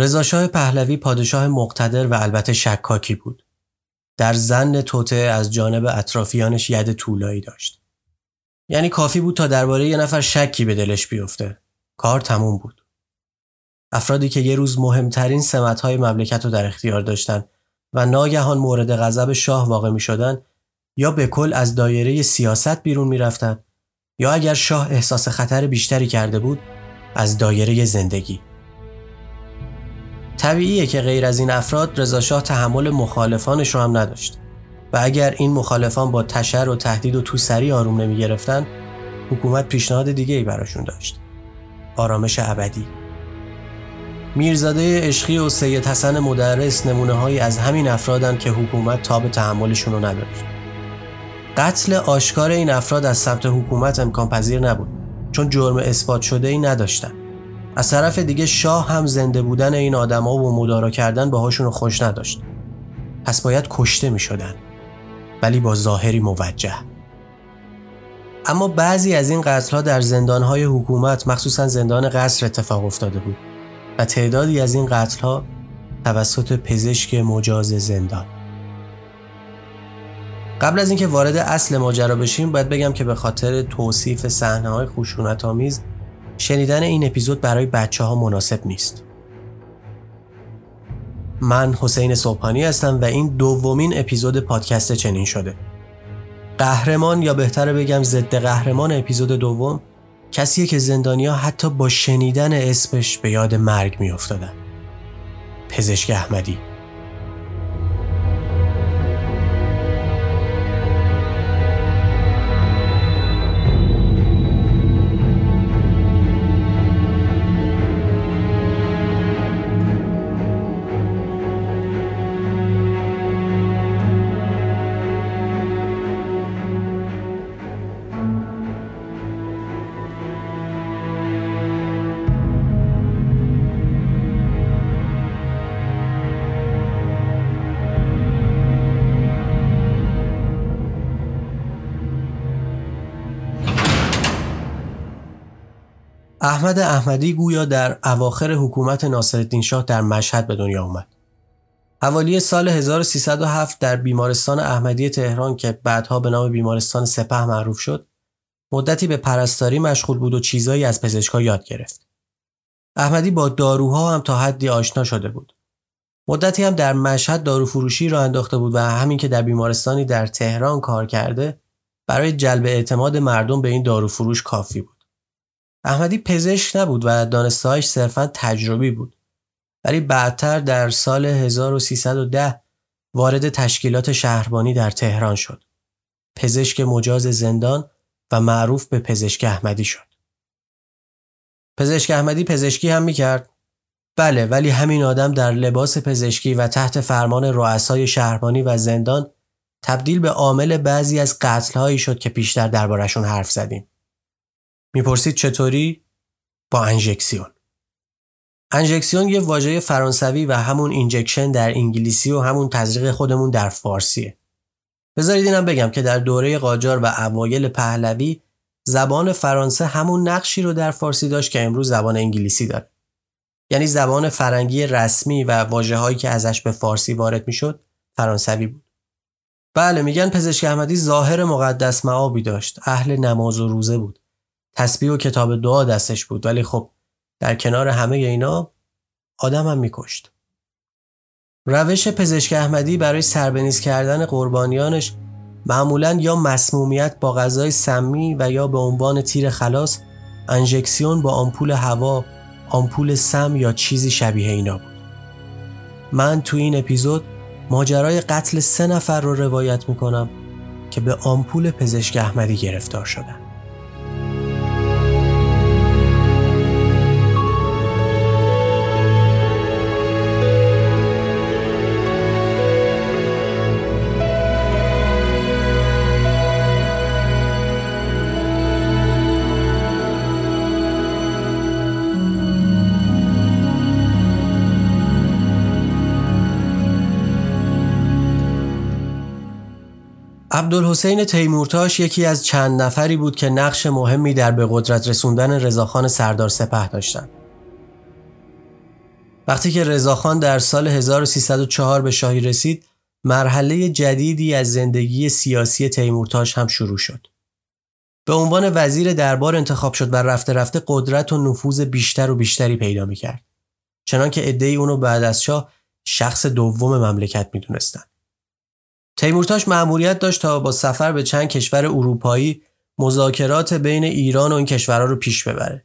رضاشاه پهلوی پادشاه مقتدر و البته شکاکی بود. در زن توته از جانب اطرافیانش ید طولایی داشت. یعنی کافی بود تا درباره یه نفر شکی به دلش بیفته. کار تموم بود. افرادی که یه روز مهمترین سمتهای مملکت رو در اختیار داشتن و ناگهان مورد غضب شاه واقع می شدن یا به کل از دایره سیاست بیرون می رفتن یا اگر شاه احساس خطر بیشتری کرده بود از دایره زندگی طبیعیه که غیر از این افراد رضاشاه تحمل مخالفانش رو هم نداشت. و اگر این مخالفان با تشر و تهدید و توسری آروم نمی گرفتن حکومت پیشنهاد دیگه ای براشون داشت. آرامش ابدی. میرزاده عشقی و سید حسن مدرس نمونه هایی از همین افرادن که حکومت تاب تحملشون رو نداشت. قتل آشکار این افراد از سمت حکومت امکان پذیر نبود چون جرم اثبات شده ای نداشتن. از طرف دیگه شاه هم زنده بودن این آدما و مدارا کردن باهاشون خوش نداشت. پس باید کشته می شدن ولی با ظاهری موجه. اما بعضی از این قتلها در زندانهای حکومت مخصوصا زندان قصر اتفاق افتاده بود و تعدادی از این قتلها توسط پزشک مجاز زندان. قبل از اینکه وارد اصل ماجرا بشیم باید بگم که به خاطر توصیف صحنه های خشونت آمیز شنیدن این اپیزود برای بچه ها مناسب نیست. من حسین صبحانی هستم و این دومین اپیزود پادکست چنین شده. قهرمان یا بهتره بگم ضد قهرمان اپیزود دوم کسیه که زندانیا حتی با شنیدن اسمش به یاد مرگ میافتادن. پزشک احمدی. احمد احمدی گویا در اواخر حکومت ناصرالدین شاه در مشهد به دنیا آمد. حوالی سال 1307 در بیمارستان احمدی تهران که بعدها به نام بیمارستان سپه معروف شد، مدتی به پرستاری مشغول بود و چیزایی از پزشکا یاد گرفت. احمدی با داروها هم تا حدی آشنا شده بود. مدتی هم در مشهد داروفروشی را انداخته بود و همین که در بیمارستانی در تهران کار کرده برای جلب اعتماد مردم به این داروفروش کافی بود. احمدی پزشک نبود و دانستهایش صرفا تجربی بود ولی بعدتر در سال 1310 وارد تشکیلات شهربانی در تهران شد. پزشک مجاز زندان و معروف به پزشک احمدی شد. پزشک احمدی پزشکی هم می‌کرد؟ بله ولی همین آدم در لباس پزشکی و تحت فرمان رؤسای شهربانی و زندان تبدیل به عامل بعضی از قتلهایی شد که پیشتر دربارشون حرف زدیم. می‌پرسید چطوری؟ با انژکسیون. انژکسیون یه واژه فرانسوی و همون اینجکشن در انگلیسی و همون تزریق خودمون در فارسیه. بذارید اینم بگم که در دوره قاجار و اوایل پهلوی زبان فرانسه همون نقشی رو در فارسی داشت که امروز زبان انگلیسی داره. یعنی زبان فرنگی رسمی و واجه هایی که ازش به فارسی وارد می‌شد فرانسوی بود. بله میگن پزشک احمدی ظاهر مقدس معابی داشت. اهل نماز و روزه بود. تسبیح و کتاب دعا دستش بود ولی خب در کنار همه اینا آدم هم میکشت. روش پزشک احمدی برای سربنیز کردن قربانیانش معمولا یا مسمومیت با غذای سمی و یا به عنوان تیر خلاص انژکسیون با آمپول هوا، آمپول سم یا چیزی شبیه اینا بود. من تو این اپیزود ماجرای قتل سه نفر رو روایت می‌کنم که به آمپول پزشک احمدی گرفتار شدن. عبدالحسین تیمورتاش یکی از چند نفری بود که نقش مهمی در به قدرت رسوندن رضاخان سردار سپه داشتند. وقتی که رضاخان در سال 1304 به شاهی رسید مرحله جدیدی از زندگی سیاسی تیمورتاش هم شروع شد. به عنوان وزیر دربار انتخاب شد و رفته رفته قدرت و نفوذ بیشتر و بیشتری پیدا می‌کرد. چنانکه عدهای اونو بعد از شاه شخص دوم مملکت می‌دونستند. تیمورتاش مأموریت داشت تا با سفر به چند کشور اروپایی مذاکرات بین ایران و این کشورها رو پیش ببره.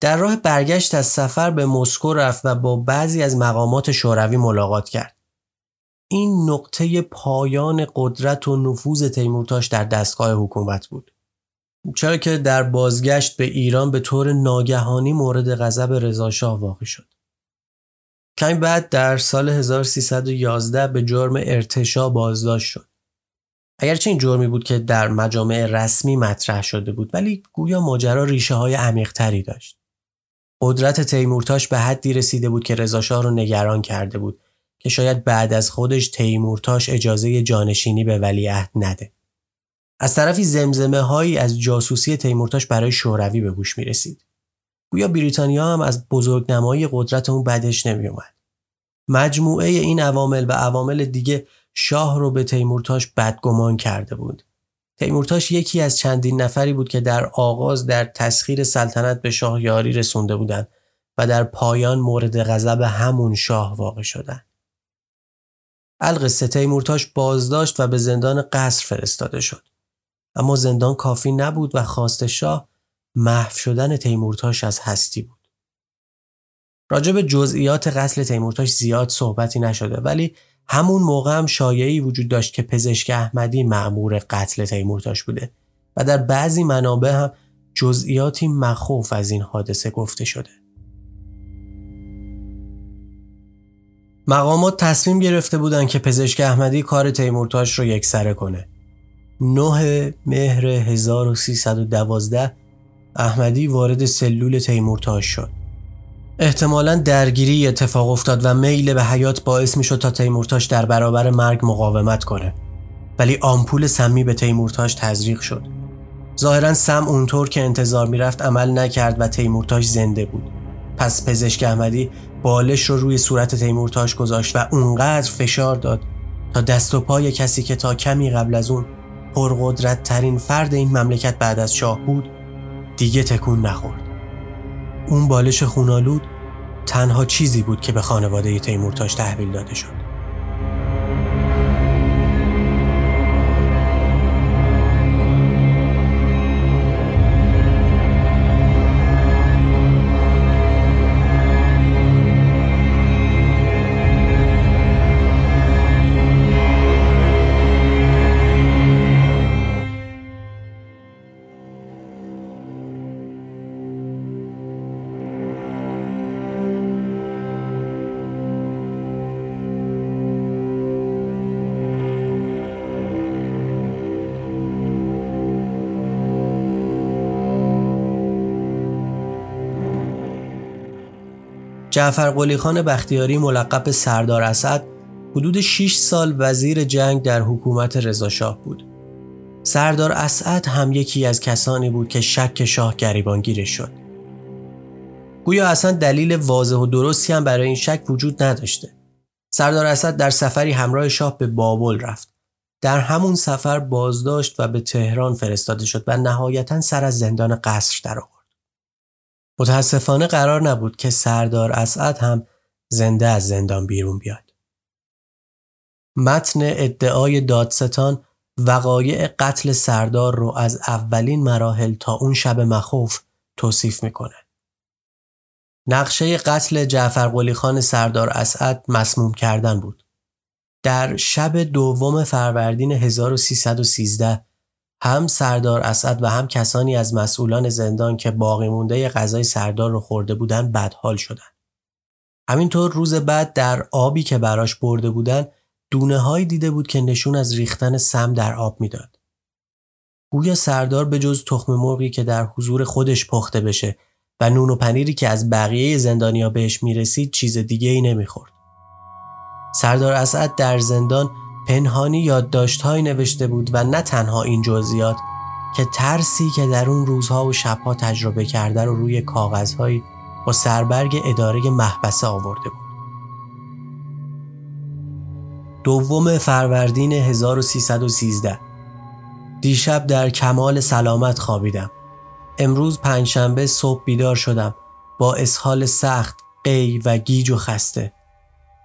در راه برگشت از سفر به مسکو رفت و با بعضی از مقامات شوروی ملاقات کرد. این نقطه پایان قدرت و نفوذ تیمورتاش در دستگاه حکومت بود. چرا که در بازگشت به ایران به طور ناگهانی مورد غضب رضاشاه واقع شد. کمی بعد در سال 1311 به جرم ارتشا بازداشت شد. اگرچه این جرمی بود که در مجامع رسمی مطرح شده بود ولی گویا ماجرا ریشه های عمیقتری داشت. قدرت تیمورتاش به حدی رسیده بود که رضاشاه رو نگران کرده بود که شاید بعد از خودش تیمورتاش اجازه جانشینی به ولیعهد نده. از طرفی زمزمه هایی از جاسوسی تیمورتاش برای شوروی به گوش می رسید. گویا بریتانیا هم از بزرگنمایی قدرت اون بدش نمی اومد. مجموعه این عوامل و عوامل دیگه شاه رو به تیمورتاش بدگمان کرده بود. تیمورتاش یکی از چندین نفری بود که در آغاز در تسخیر سلطنت به شاه یاری رسونده بودند و در پایان مورد غضب همون شاه واقع شدند. القصه تیمورتاش بازداشت و به زندان قصر فرستاده شد. اما زندان کافی نبود و خواست شاه محو شدن تیمورتاش از هستی بود. راجع به جزئیات قتل تیمورتاش زیاد صحبتی نشده ولی همون موقع هم شایعی وجود داشت که پزشک احمدی معمور قتل تیمورتاش بوده و در بعضی منابع هم جزئیاتی مخوف از این حادثه گفته شده. مقامات تصمیم گرفته بودند که پزشک احمدی کار تیمورتاش رو یکسره کنه. 9 مهر 1312 احمدی وارد سلول تیمورتاش شد. احتمالا درگیری اتفاق افتاد و میل به حیات باعث می شد تا تیمورتاش در برابر مرگ مقاومت کنه. ولی آمپول سمی به تیمورتاش تزریق شد. ظاهرا سم اونطور که انتظار می‌رفت عمل نکرد و تیمورتاش زنده بود. پس پزشک احمدی بالش رو روی صورت تیمورتاش گذاشت و اونقدر فشار داد تا دست و پای کسی که تا کمی قبل از اون پرقدرت ترین فرد این مملکت بعد از شاه بود دیگه تکون نخورد. اون بالش خونالود تنها چیزی بود که به خانواده تیمورتاش تحویل داده شد. جعفر قلی خان بختیاری ملقب به سردار اسد حدود 6 سال وزیر جنگ در حکومت رضاشاه بود. سردار اسد هم یکی از کسانی بود که شک شاه گریبانگیرش شد. گویا اصلا دلیل واضح و درستی هم برای این شک وجود نداشته. سردار اسد در سفری همراه شاه به بابل رفت. در همون سفر بازداشت و به تهران فرستاده شد و نهایتا سر از زندان قصر درآورد. متاسفانه قرار نبود که سردار اسعد هم زنده از زندان بیرون بیاد. متن ادعای دادستان وقایع قتل سردار رو از اولین مراحل تا اون شب مخوف توصیف می‌کنه. نقشه قتل جعفر خان سردار اسعد مسموم کردن بود. در شب دوم فروردین 1313 هم سردار اسد و هم کسانی از مسئولان زندان که باقی مونده غذای سردار رو خورده بودن بدحال شدن. همینطور روز بعد در آبی که براش برده بودن دونه های دیده بود که نشون از ریختن سم در آب می‌داد. گویا سردار به جز تخم مرغی که در حضور خودش پخته بشه و نون و پنیری که از بقیه زندانیا بهش می‌رسید چیز دیگه ای نمی‌خورد. سردار اسد در زندان پنهانی یادداشتهایی نوشته بود و نه تنها این جزئیات که ترسی که در اون روزها و شبها تجربه کرده رو روی کاغذهایی با سربرگ اداره محبسه آورده بود. دوم فروردین 1313 دیشب در کمال سلامت خوابیدم. امروز پنجشنبه صبح بیدار شدم با اسهال سخت، قی و گیج و خسته.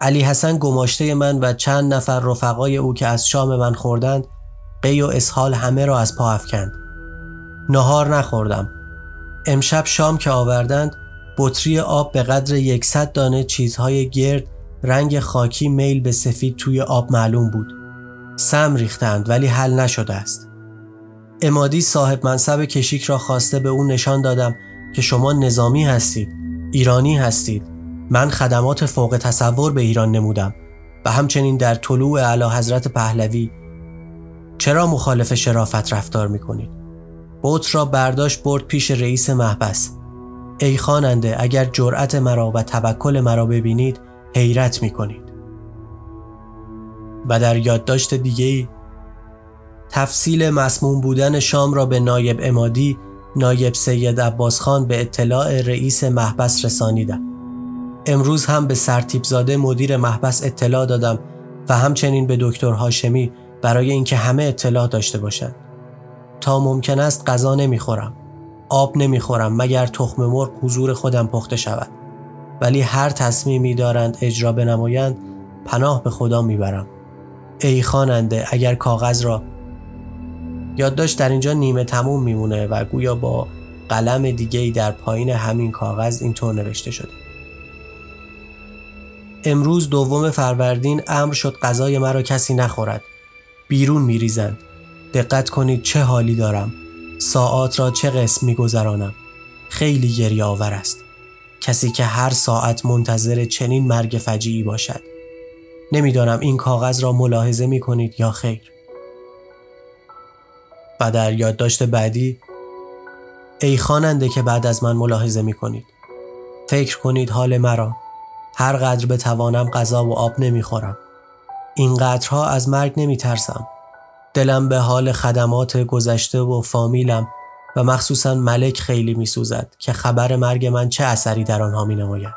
علی حسن گماشته من و چند نفر رفقای او که از شام من خوردند قی و اسهال همه را از پا افکند. نهار نخوردم. امشب شام که آوردند بطری آب به قدر یکصد دانه چیزهای گرد رنگ خاکی میل به سفید توی آب معلوم بود. سم ریختند ولی حل نشده است. امادی صاحب منصب کشیک را خواسته به او نشان دادم که شما نظامی هستید ایرانی هستید من خدمات فوق تصور به ایران نمودم و همچنین در طلوع علا حضرت پهلوی چرا مخالف شرافت رفتار می کنید؟ بوت را برداشت برد پیش رئیس محبس ای خواننده اگر جرأت مرا و توکل مرا ببینید حیرت می کنید و در یادداشت دیگه ای تفصیل مسموم بودن شام را به نایب امادی نایب سید عباس خان به اطلاع رئیس محبس رسانیدم. امروز هم به سرتیبزاده مدیر محبس اطلاع دادم و همچنین به دکتر هاشمی برای اینکه همه اطلاع داشته باشند. تا ممکن است غذا نمی‌خورم. آب نمی‌خورم مگر تخم مرغ حضور خودم پخته شود. ولی هر تصمیمی دارند اجرا بنمایند پناه به خدا می‌برم. ای خواننده اگر کاغذ را یادداشت در اینجا نیمه تموم میمونه و گویا با قلم دیگه در پایین همین کاغذ اینطور نوشته شده امروز دوم فروردین امر شد غذای مرا کسی نخورد. بیرون میریزند. دقت کنید چه حالی دارم. ساعت را چه قسم میگذرانم. خیلی گریه آور است. کسی که هر ساعت منتظر چنین مرگ فجیعی باشد. نمی‌دانم این کاغذ را ملاحظه می کنید یا خیر. و در یادداشت بعدی ای خواننده که بعد از من ملاحظه می کنید فکر کنید حال مرا. هر قدر بتوانم غذا و آب نمی‌خورم. این قدرها از مرگ نمی ترسم دلم به حال خدمات گذشته و فامیلم و مخصوصا ملک خیلی می سوزد که خبر مرگ من چه اثری در آنها می نماید.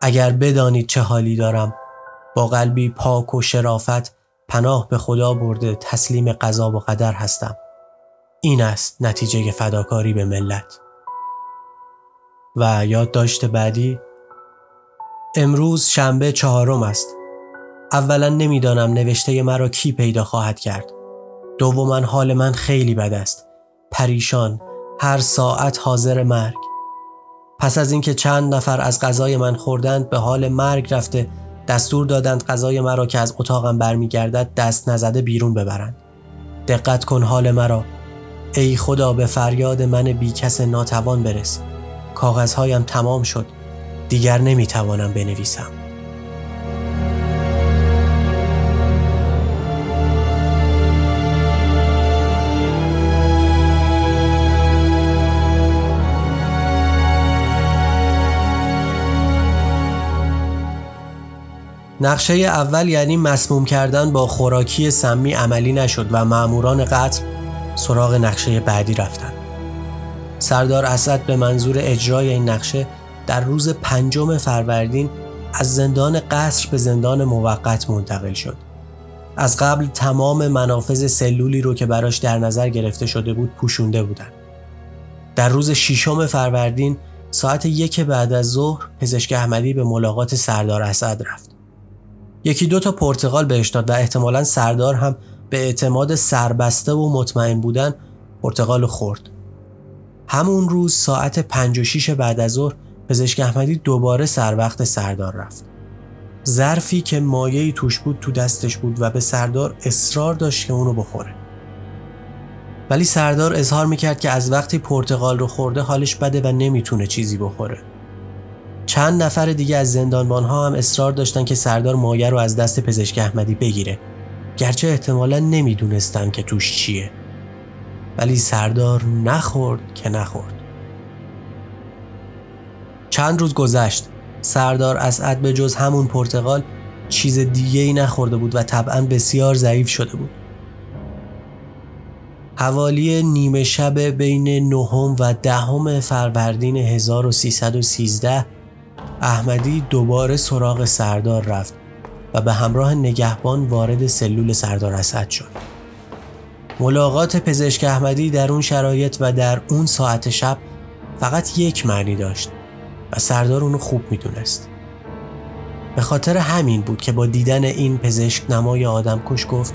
اگر بدانید چه حالی دارم با قلبی پاک و شرافت پناه به خدا برده تسلیم قضا و قدر هستم. این است نتیجه فداکاری به ملت. و یادداشت بعدی امروز شنبه چهارم است. اولا نمی‌دانم نوشته مرا کی پیدا خواهد کرد. دوما حال من خیلی بد است. پریشان. هر ساعت حاضر مرگ. پس از اینکه چند نفر از غذای من خوردند به حال مرگ رفته دستور دادند غذای مرا که از اتاقم برمیگردد دست نزده بیرون ببرند. دقت کن حال مرا. ای خدا به فریاد من بی کس ناتوان برس. کاغذهایم تمام شد. دیگر نمی‌توانم بنویسم نقشه اول یعنی مسموم کردن با خوراکی سمی عملی نشد و معموران قتل سراغ نقشه بعدی رفتند. سردار اسد به منظور اجرای این نقشه در روز پنجم فروردین از زندان قصر به زندان موقت منتقل شد. از قبل تمام منافذ سلولی رو که براش در نظر گرفته شده بود پوشونده بودند. در روز ششم فروردین ساعت یک بعد از ظهر پزشک احمدی به ملاقات سردار اسد رفت. یکی دو تا پرتغال بهش داد و احتمالا سردار هم به اعتماد سربسته و مطمئن بودن پرتغال خورد. همون روز ساعت 5 و 6 بعد از ظهر پزشک احمدی دوباره سر وقت سردار رفت. ظرفی که مایهی توش بود تو دستش بود و به سردار اصرار داشت که اونو بخوره. ولی سردار اظهار می‌کرد که از وقتی پرتغال رو خورده حالش بده و نمی‌تونه چیزی بخوره. چند نفر دیگه از زندانبان ها هم اصرار داشتن که سردار مایه رو از دست پزشک احمدی بگیره گرچه احتمالا نمی‌دونستن که توش چیه ولی سردار نخورد که نخورد چند روز گذشت. سردار اسعد به جز همون پرتغال چیز دیگه ای نخورده بود و طبعا بسیار ضعیف شده بود. حوالی نیمه شب بین نهم و دهم فروردین 1313 احمدی دوباره سراغ سردار رفت و به همراه نگهبان وارد سلول سردار اسد شد. ملاقات پزشک احمدی در اون شرایط و در اون ساعت شب فقط یک معنی داشت. و سردار اونو خوب می‌دونست. به خاطر همین بود که با دیدن این پزشک نمای آدم کش گفت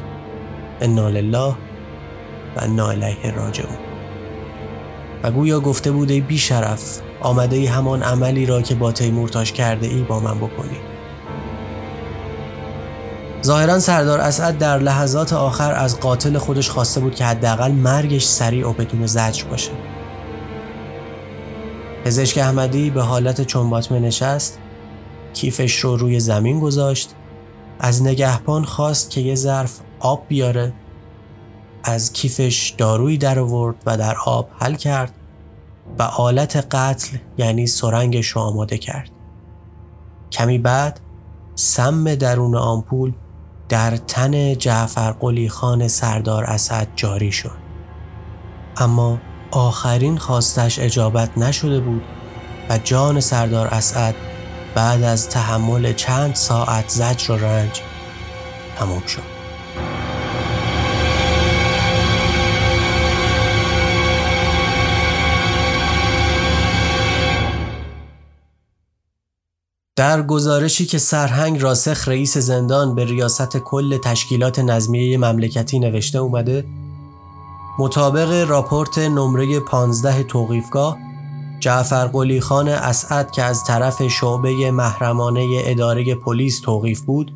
انا لله و انا الیه راجعون. و گویا گفته بوده بی شرف آمده ای همان عملی را که با تیمورتاش کرده ای با من بکنی. ظاهرا سردار اسعد در لحظات آخر از قاتل خودش خواسته بود که حداقل مرگش سریع و بدون زجر باشه. پزشک احمدی به حالت چنباتمه نشست کیفش رو روی زمین گذاشت از نگهبان خواست که یه ظرف آب بیاره. از کیفش دارویی در آورد و در آب حل کرد و آلت قتل یعنی سرنگش رو آماده کرد. کمی بعد سم درون آمپول در تن جعفر قلی خان سردار اسد جاری شد. اما آخرین خواستش اجابت نشده بود و جان سردار اسد بعد از تحمل چند ساعت زجر و رنج تمام شد. در گزارشی که سرهنگ راسخ رئیس زندان به ریاست کل تشکیلات نظمیه مملکتی نوشته اومده مطابق راپورت نمره 15 توقیفگاه جعفر قلی خان اسعد که از طرف شعبه محرمانه اداره پلیس توقیف بود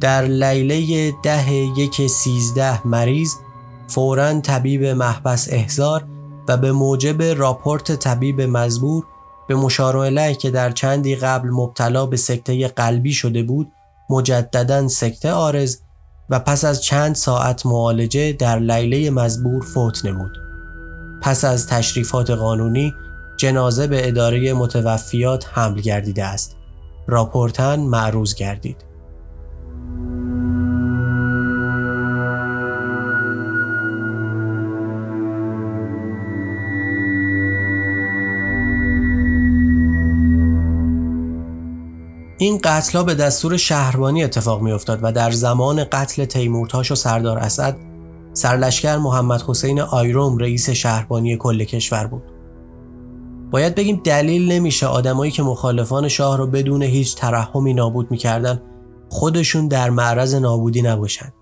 در لیله ده یک سیزده مریض فورا طبیب محبس احزار و به موجب راپورت طبیب مزبور به مشار که در چندی قبل مبتلا به سکته قلبی شده بود مجددا سکته آرز و پس از چند ساعت معالجه در لیله مزبور فوت نمود. پس از تشریفات قانونی جنازه به اداره متوفیات حمل گردیده است. راپورتن معروض گردید. این قتلها به دستور شهربانی اتفاق می افتاد و در زمان قتل تیمورتاش و سردار اسد سرلشکر محمد حسین آیروم رئیس شهربانی کل کشور بود. باید بگیم دلیل نمیشه آدمایی که مخالفان شاه رو بدون هیچ ترحمی نابود می‌کردن خودشون در معرض نابودی نباشند.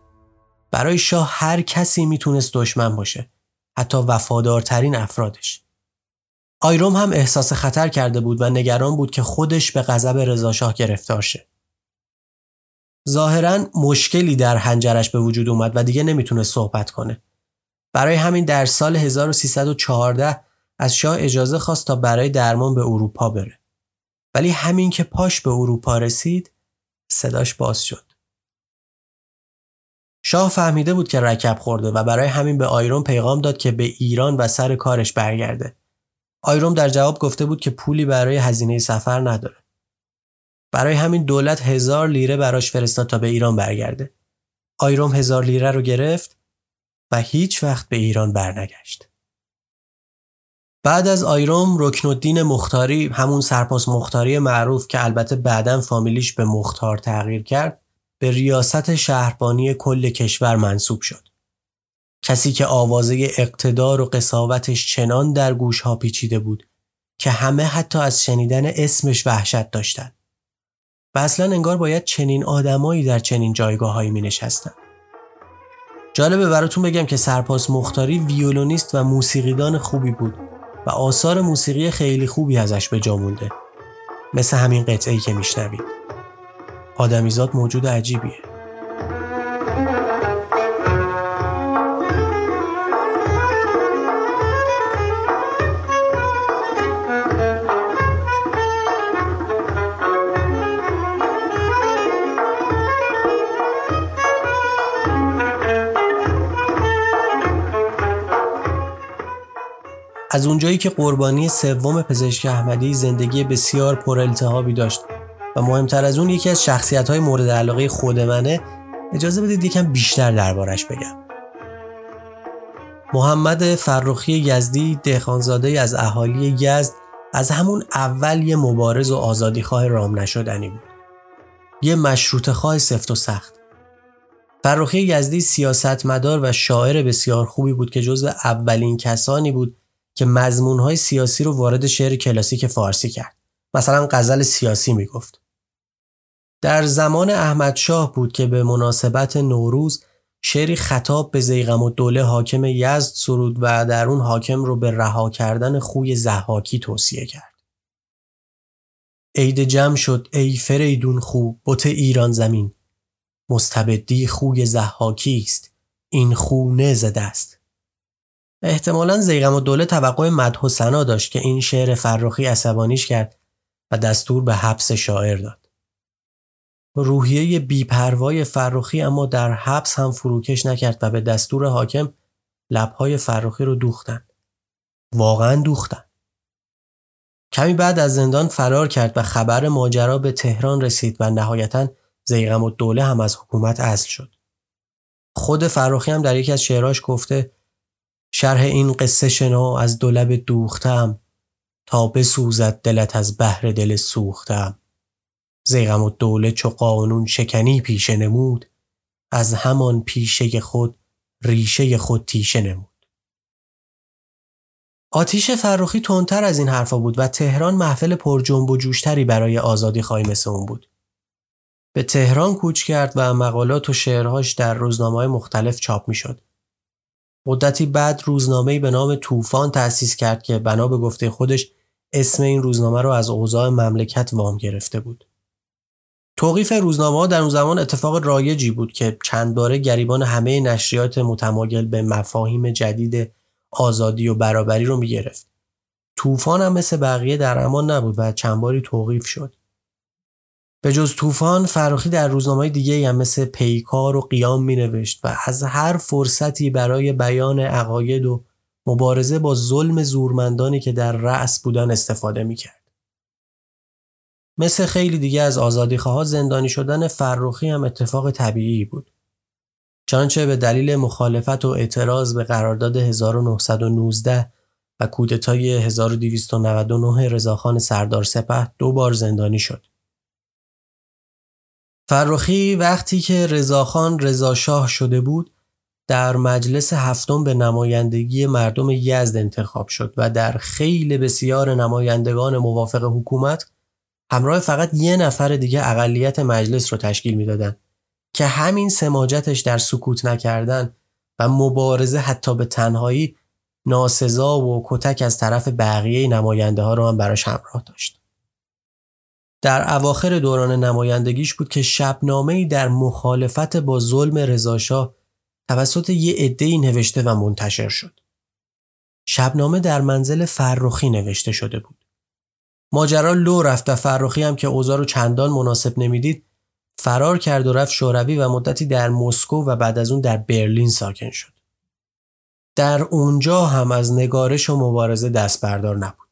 برای شاه هر کسی می‌تونست دشمن باشه حتی وفادارترین افرادش. آیروم هم احساس خطر کرده بود و نگران بود که خودش به غضب رضاشاه گرفتار شه. ظاهرا مشکلی در هنجرش به وجود اومد و دیگه نمی‌تونه صحبت کنه. برای همین در سال 1314 از شاه اجازه خواست تا برای درمان به اروپا بره. ولی همین که پاش به اروپا رسید صداش باز شد. شاه فهمیده بود که رکب خورده و برای همین به آیرون پیغام داد که به ایران و سر کارش برگرده. آیروم در جواب گفته بود که پولی برای هزینه سفر نداره. برای همین دولت هزار لیره براش فرستاد تا به ایران برگرده. آیروم هزار لیره رو گرفت و هیچ وقت به ایران برنگشت. بعد از آیروم رکن الدین مختاری همون سرپاس مختاری معروف که البته بعدا فامیلیش به مختار تغییر کرد به ریاست شهربانی کل کشور منصوب شد. کسی که آوازه اقتدار و قصاوتش چنان در گوش ها پیچیده بود که همه حتی از شنیدن اسمش وحشت داشتند. و اصلا انگار باید چنین آدمایی در چنین جایگاه می نشستن. جالبه براتون بگم که سرپاس مختاری ویولونیست و موسیقیدان خوبی بود و آثار موسیقی خیلی خوبی ازش به جا مونده. مثل همین قطعه ای که میشنوید. آدمیزاد موجود عجیبیه. از اونجایی که قربانی سوم پزشک احمدی زندگی بسیار پرالتهابی داشت و مهمتر از اون یکی از شخصیت های مورد علاقه خود منه اجازه بدید یکم بیشتر دربارش بگم محمد فرخی یزدی دهخانزاده از اهالی یزد از همون اول یه مبارز و آزادیخواه رام نشدنی بود. یه مشروط خواه سفت و سخت. فرخی یزدی سیاستمدار و شاعر بسیار خوبی بود که جزو اولین کسانی بود که مضمونهای سیاسی رو وارد شعر کلاسیک فارسی کرد. مثلا غزل سیاسی می‌گفت. در زمان احمد شاه بود که به مناسبت نوروز شعری خطاب به زیغم و دوله حاکم یزد سرود و در اون حاکم رو به رها کردن خوی زحاکی توصیه کرد. عید جمع شد ای فریدون خوب بت ایران زمین مستبدی خوی زحاکی است این خو زده است احتمالا زیغم و دوله توقع مدح و سنا داشت که این شعر فرخی عصبانیش کرد و دستور به حبس شاعر داد. روحیه بیپروای فرخی اما در حبس هم فروکش نکرد و به دستور حاکم لبهای فرخی رو دوختن. واقعا دوختن. کمی بعد از زندان فرار کرد و خبر ماجرا به تهران رسید و نهایتا زیغم و دوله هم از حکومت اصل شد. خود فراخی هم در یکی از شعراش گفته شرح این قصه شنا از دولب دوختم تا بسوزد دلت از بحر دل سوختم. زیغم و دوله چو قانون شکنی پیشه نمود از همان پیشه خود ریشه خود تیشه نمود. آتیش فروخی تندتر از این حرفا بود و تهران محفل پر جنب و جوشتری برای آزادی خواهی مثل اون بود. به تهران کوچ کرد و مقالات و شعرهاش در روزنامه مختلف چاپ می شد. مدتی بعد روزنامه‌ای به نام طوفان تأسیس کرد که بنا به گفته خودش اسم این روزنامه رو از اوضاع مملکت وام گرفته بود. توقیف روزنامه ها در اون زمان اتفاق رایجی بود که چند باره گریبان همه نشریات متمایل به مفاهیم جدید آزادی و برابری رو می‌گرفت. طوفان هم مثل بقیه در امان نبود و چند باری توقیف شد. به جز طوفان فراخی در روزنامه دیگه هم مثل پیکار و قیام می نوشت و از هر فرصتی برای بیان عقاید و مبارزه با ظلم زورمندانی که در رأس بودن استفاده می کرد. مثل خیلی دیگه از آزادیخواها زندانی شدن فروخی هم اتفاق طبیعی بود. چنانچه به دلیل مخالفت و اعتراض به قرارداد 1919 و کودتای 1299 رضاخان سردار سپه دو بار زندانی شد. فرخی وقتی که رضاخان رضاشاه شده بود در مجلس هفتم به نمایندگی مردم یزد انتخاب شد و در خیلی بسیار نمایندگان موافق حکومت همراه فقط یه نفر دیگه اقلیت مجلس رو تشکیل می‌دادند که همین سماجتش در سکوت نکردن و مبارزه حتی به تنهایی ناسزا و کتک از طرف بقیه نماینده ها رو هم براش همراه داشت. در اواخر دوران نمایندگیش بود که شبنامه در مخالفت با ظلم رضاشاه توسط یه عده‌ای نوشته و منتشر شد. شبنامه در منزل فرخی نوشته شده بود. ماجرا لو رفت و فرخی هم که اوضاع رو چندان مناسب نمی‌دید فرار کرد و رفت شوروی و مدتی در مسکو و بعد از اون در برلین ساکن شد. در اونجا هم از نگارش و مبارزه دست بردار نبود.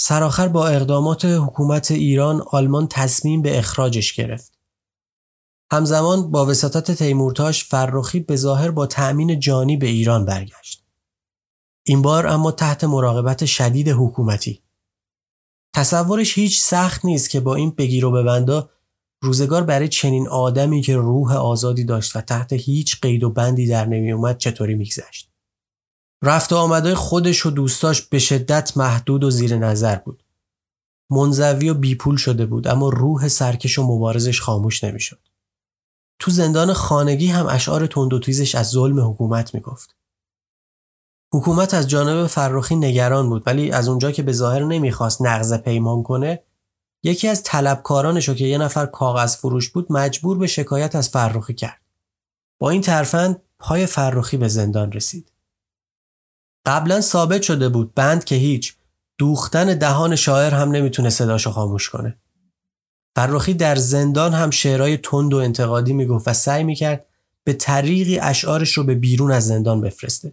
سرآخر با اقدامات حکومت ایران آلمان تصمیم به اخراجش گرفت. همزمان با وساطت تیمورتاش فرخی به ظاهر با تأمین جانی به ایران برگشت. این بار اما تحت مراقبت شدید حکومتی. تصورش هیچ سخت نیست که با این بگیر و ببندا روزگار برای چنین آدمی که روح آزادی داشت و تحت هیچ قید و بندی در نمی اومد چطوری میگذشت. رفت و آمدهای خودش و دوستاش به شدت محدود و زیر نظر بود. منزوی و بیپول شده بود اما روح سرکش و مبارزش خاموش نمی‌شد. تو زندان خانگی هم اشعار تند و تیزش از ظلم حکومت می‌گفت. حکومت از جانب فرخی نگران بود ولی از اونجا که به ظاهر نمی‌خواست نقض پیمان کنه یکی از طلبکارانشو که یه نفر کاغذ فروش بود مجبور به شکایت از فرخی کرد. با این ترفند پای فرخی به زندان رسید. قبلا ثابت شده بود بند که هیچ دوختن دهان شاعر هم نمی‌تونه صداشو خاموش کنه. فرخی در زندان هم شعرهای تند و انتقادی می‌گفت و سعی می‌کرد به طریقی اشعارش رو به بیرون از زندان بفرسته.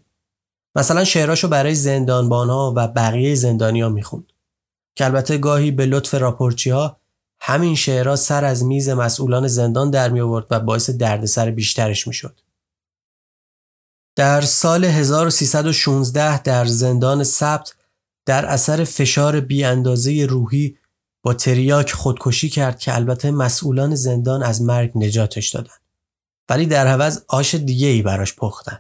مثلا شعراشو برای زندانبانها و بقیه زندانیا می‌خوند. که البته گاهی به لطف راپورچی ها همین شعرها سر از میز مسئولان زندان در می آورد و باعث دردسر بیشترش می شد. در سال 1316 در زندان سبت در اثر فشار بی اندازه روحی با تریاک خودکشی کرد که البته مسئولان زندان از مرگ نجاتش دادن. ولی در عوض آش دیگه ای براش پختن.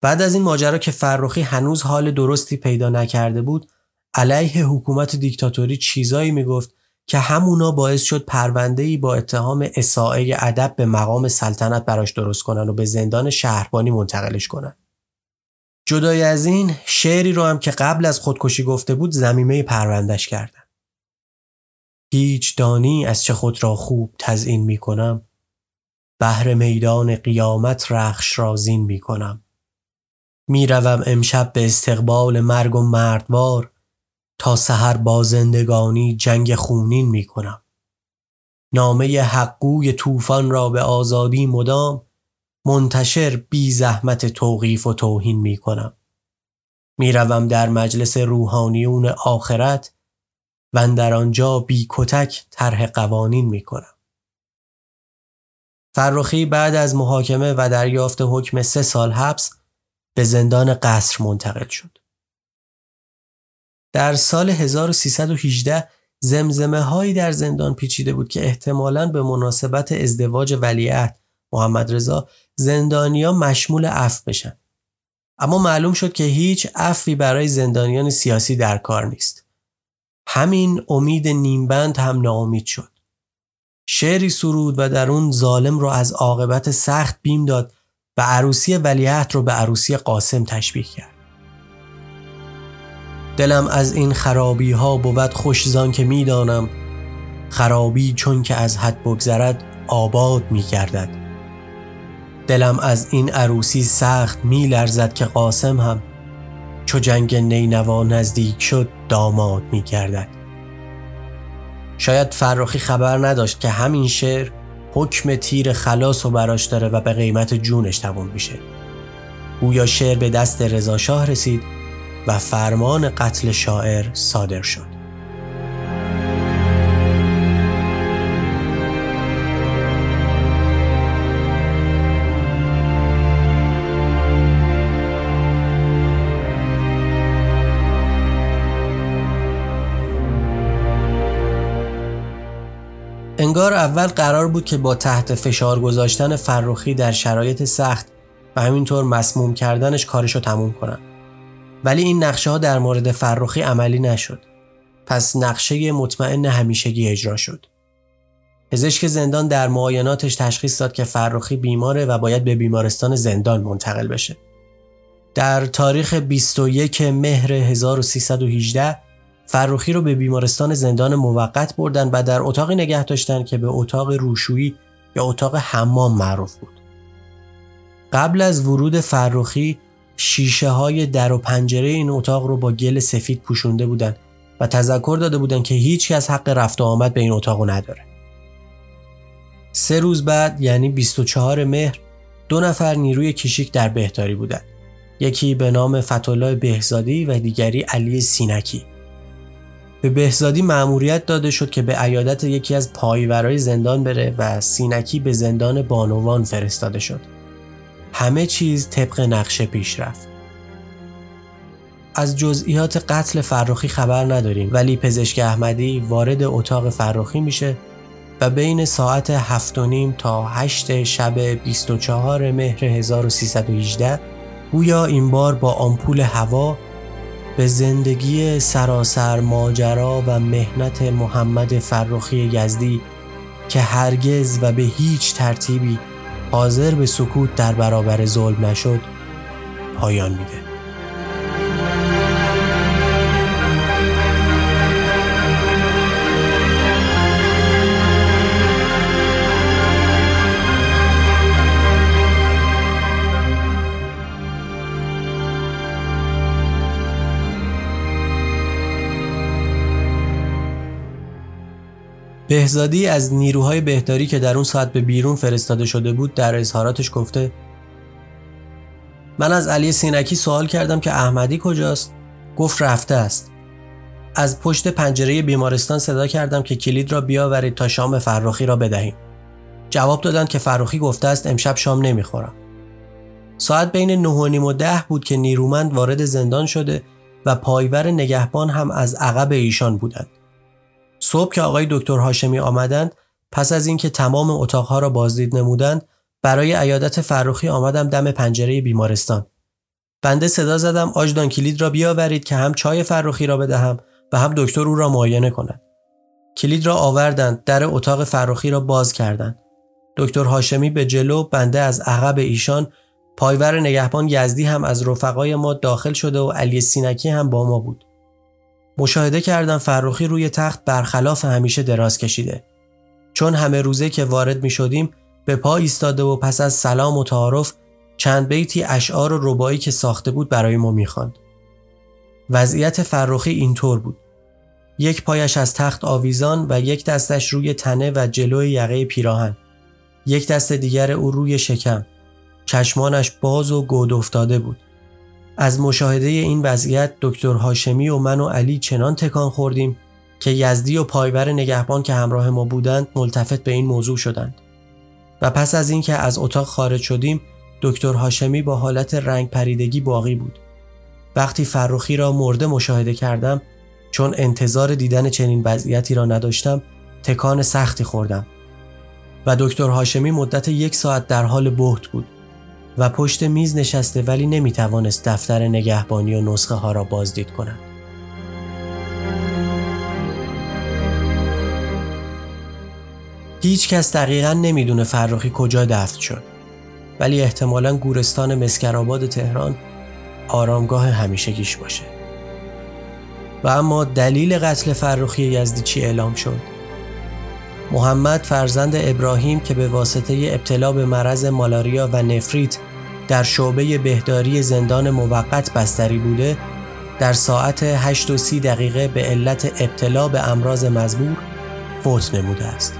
بعد از این ماجرا که فرخی هنوز حال درستی پیدا نکرده بود علیه حکومت دیکتاتوری چیزایی می‌گفت که همونا باعث شد پرونده ای با اتهام اساءه ادب به مقام سلطنت براش درست کنن و به زندان شهربانی منتقلش کنن. جدای از این شعری رو هم که قبل از خودکشی گفته بود زمیمه پروندش کردن. هیچ دانی از چه خود را خوب تزین می کنم بهر میدان قیامت رخش را زین می کنم می‌روم امشب به استقبال مرگ و مردوار تا سحر با زندگانی جنگ خونین می کنم. نامه حقوی طوفان را به آزادی مدام منتشر بی زحمت توقیف و توهین می کنم. می‌روم در مجلس روحانیون آخرت و در آنجا بی کتک طرح قوانین می کنم. فرخی بعد از محاکمه و دریافت حکم سه سال حبس به زندان قصر منتقل شد. در سال 1318 زمزمه هایی در زندان پیچیده بود که احتمالاً به مناسبت ازدواج ولیعهد محمد رضا زندانیا مشمول عفو بشن. اما معلوم شد که هیچ عفوی برای زندانیان سیاسی در کار نیست. همین امید نیمبند هم ناامید شد. شعری سرود و در اون ظالم رو از عاقبت سخت بیم داد و عروسی ولیعهد رو به عروسی قاسم تشبیه کرد. دلم از این خرابی ها بود خوشزان که می‌دانم. خرابی چون که از حد بگذرد آباد می گردد دلم از این عروسی سخت می لرزد که قاسم هم چو جنگ نینوا نزدیک شد داماد می گردد شاید فرخی خبر نداشت که همین شعر حکم تیر خلاص و براش داره و به قیمت جونش تموم میشه. گویا شعر به دست رضا شاه رسید. و فرمان قتل شاعر صادر شد. انگار اول قرار بود که با تحت فشار گذاشتن فرخی در شرایط سخت و همینطور مسموم کردنش کارشو تموم کنن. ولی این نقشه ها در مورد فرخی عملی نشد. پس نقشه مطمئن همیشگی اجرا شد. پزشک زندان در معایناتش تشخیص داد که فرخی بیماره و باید به بیمارستان زندان منتقل بشه. در تاریخ 21 مهر 1318 فرخی رو به بیمارستان زندان موقت بردن و در اتاقی نگه داشتن که به اتاق روشویی یا اتاق حمام معروف بود. قبل از ورود فرخی شیشه های در و پنجره این اتاق رو با گل سفید پوشونده بودن و تذکر داده بودن که هیچ کس حق رفت و آمد به این اتاق نداره. سه روز بعد یعنی 24 مهر دو نفر نیروی کشیک در بهداری بودند. یکی به نام فتولای بهزادی و دیگری علی سینکی. به بهزادی مأموریت داده شد که به عیادت یکی از پایورای زندان بره و سینکی به زندان بانوان فرستاده شد. همه چیز طبق نقشه پیش رفت. از جزئیات قتل فرخی خبر نداریم ولی پزشک احمدی وارد اتاق فرخی میشه و بین ساعت هفت و نیم تا هشت شب 24 مهر 1318 گویا این بار با آمپول هوا به زندگی سراسر ماجرا و مهنت محمد فرخی یزدی که هرگز و به هیچ ترتیبی حاضر به سکوت در برابر ظلم نشد پایان میده. بهزادی از نیروهای بهداری که در اون ساعت به بیرون فرستاده شده بود در اظهاراتش گفته من از علی سینکی سوال کردم که احمدی کجاست؟ گفت رفته است. از پشت پنجره بیمارستان صدا کردم که کلید را بیاورید تا شام فرخی را بدهیم. جواب دادند که فرخی گفته است امشب شام نمی‌خورم. ساعت بین نه و نیم و ده بود که نیرومند وارد زندان شده و پایور نگهبان هم از عقب ایشان بودند. صبح که آقای دکتر هاشمی آمدند پس از اینکه تمام اتاقها را بازدید نمودند برای عیادت فروخی آمدم دم پنجره بیمارستان. بنده صدا زدم آجدان کلید را بیاورید که هم چای فروخی را بدهم و هم دکتر او را معاینه کند. کلید را آوردند در اتاق فروخی را باز کردند. دکتر هاشمی به جلو بنده از عقب ایشان پایور نگهبان یزدی هم از رفقای ما داخل شده و علی سینکی هم با ما بود. مشاهده کردم فروخی روی تخت برخلاف همیشه دراز کشیده. چون همه روزه که وارد می شدیم به پا ایستاده و پس از سلام و تعارف چند بیتی اشعار و ربایی که ساخته بود برای ما می‌خواند. وضعیت فروخی اینطور بود. یک پایش از تخت آویزان و یک دستش روی تنه و جلوی یقه پیراهن. یک دست دیگر او روی شکم. چشمانش باز و گود افتاده بود. از مشاهده این وضعیت دکتر هاشمی و من و علی چنان تکان خوردیم که یزدی و پایور نگهبان که همراه ما بودند ملتفت به این موضوع شدند. و پس از اینکه از اتاق خارج شدیم دکتر هاشمی با حالت رنگ پریدگی باقی بود. وقتی فروخی را مرده مشاهده کردم چون انتظار دیدن چنین وضعیتی را نداشتم تکان سختی خوردم و دکتر هاشمی مدت یک ساعت در حال بهت بود و پشت میز نشسته ولی نمی توانست دفتر نگهبانی و نسخه ها را بازدید کند. هیچ کس دقیقا نمی‌دونه فرخی کجا دفن شد ولی احتمالا گورستان مسکرآباد تهران آرامگاه همیشگیش باشه و اما دلیل قتل فرخی یزدی چی اعلام شد محمد فرزند ابراهیم که به واسطه ابتلا به مرض مالاریا و نفریت در شعبه بهداری زندان موقت بستری بوده در ساعت 8 و 30 دقیقه به علت ابتلا به امراض مزبور فوت نموده است.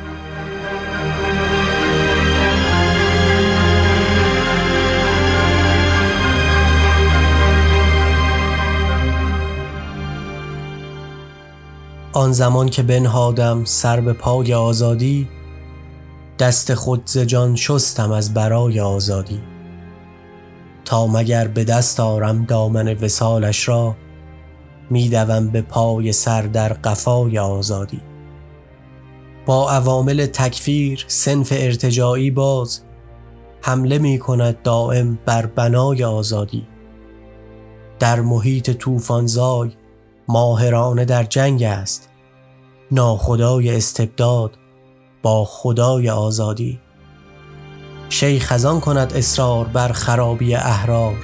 آن زمان که بنهادم سر به پای آزادی دست خود ز جان شستم از برای آزادی. تا مگر به دست آرم دامن وسالش را میدوم به پای سر در قفای آزادی. با عوامل تکفیر سنف ارتجاعی باز حمله می کند دائم بر بنای آزادی. در محیط طوفانزای ماهرانه در جنگ است. ناخدای استبداد با خدای آزادی. شیخ خزان کند اصرار بر خرابی احرار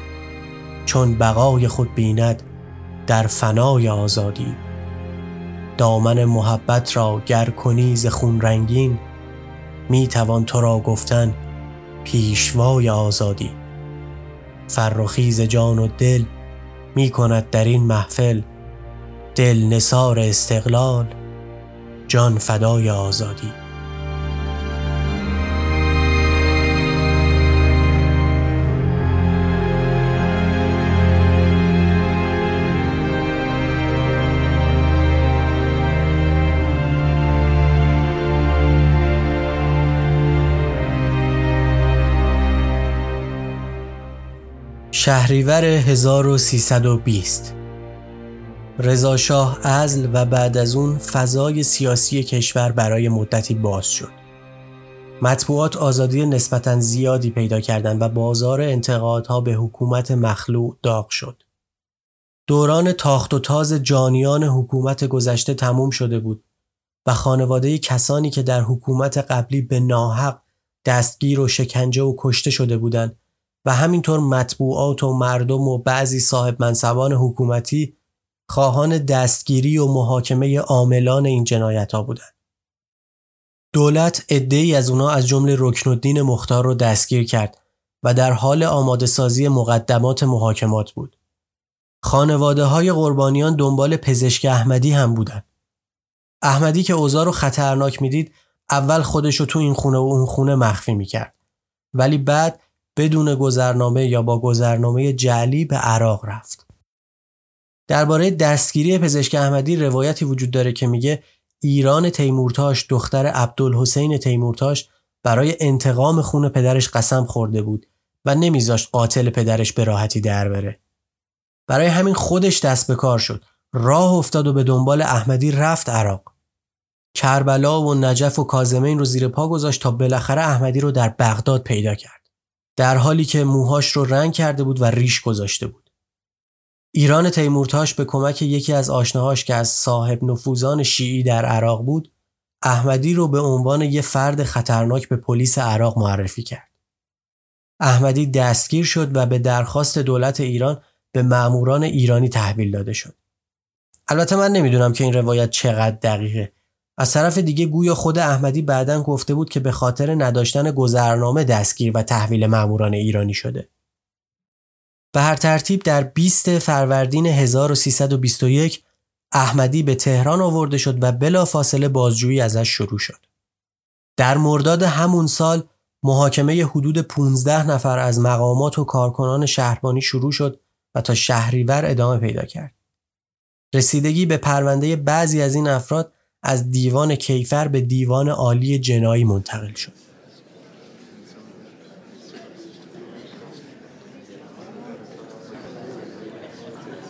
چون بقای خود بیند در فنای آزادی. دامن محبت را گر کنی ز خون رنگین می توان تو را گفتن پیشوای آزادی. فرخیز جان و دل می کند در این محفل دل نصار استقلال جان فدای آزادی. شهریور 1320 رضا شاه ازل و بعد از اون فضای سیاسی کشور برای مدتی باز شد. مطبوعات آزادی نسبتا زیادی پیدا کردند و بازار انتقادها به حکومت مخلوع داغ شد. دوران تاخت و تاز جانیان حکومت گذشته تموم شده بود و خانواده کسانی که در حکومت قبلی به ناحق دستگیر و شکنجه و کشته شده بودند و همینطور مطبوعات و مردم و بعضی صاحب منصبان حکومتی خواهان دستگیری و محاکمه عاملان این جنایت ها بودند. دولت ای از اونا از جمله رکن الدین مختار رو دستگیر کرد و در حال آماده سازی مقدمات محاکمات بود. خانواده های قربانیان دنبال پزشک احمدی هم بودند. احمدی که اوضاع رو خطرناک می‌دید اول خودش رو تو این خونه و اون خونه مخفی می‌کرد ولی بعد بدون گذرنامه یا با گذرنامه جعلی به عراق رفت. درباره دستگیری پزشک احمدی روایتی وجود داره که میگه ایران تیمورتاش دختر عبدالحسین تیمورتاش برای انتقام خون پدرش قسم خورده بود و نمیذاشت قاتل پدرش به راحتی در بره. برای همین خودش دست به کار شد. راه افتاد و به دنبال احمدی رفت عراق. کربلا و نجف و کازمین رو زیر پا گذاشت تا بالاخره احمدی رو در بغداد پیدا کرد. در حالی که موهاش رو رنگ کرده بود و ریش گذاشته بود. ایران تیمورتاش به کمک یکی از آشناهاش که از صاحب نفوذان شیعی در عراق بود احمدی رو به عنوان یه فرد خطرناک به پلیس عراق معرفی کرد. احمدی دستگیر شد و به درخواست دولت ایران به ماموران ایرانی تحویل داده شد. البته من نمی‌دونم که این روایت چقدر دقیقه. از طرف دیگه گویا خود احمدی بعدا گفته بود که به خاطر نداشتن گذرنامه دستگیر و تحویل ماموران ایرانی شده. به هر ترتیب در 20 فروردین 1321 احمدی به تهران آورده شد و بلا فاصله بازجویی ازش شروع شد. در مرداد همون سال محاکمه حدود 15 نفر از مقامات و کارکنان شهربانی شروع شد و تا شهریور ادامه پیدا کرد. رسیدگی به پرونده بعضی از این افراد از دیوان کیفر به دیوان عالی جنایی منتقل شد.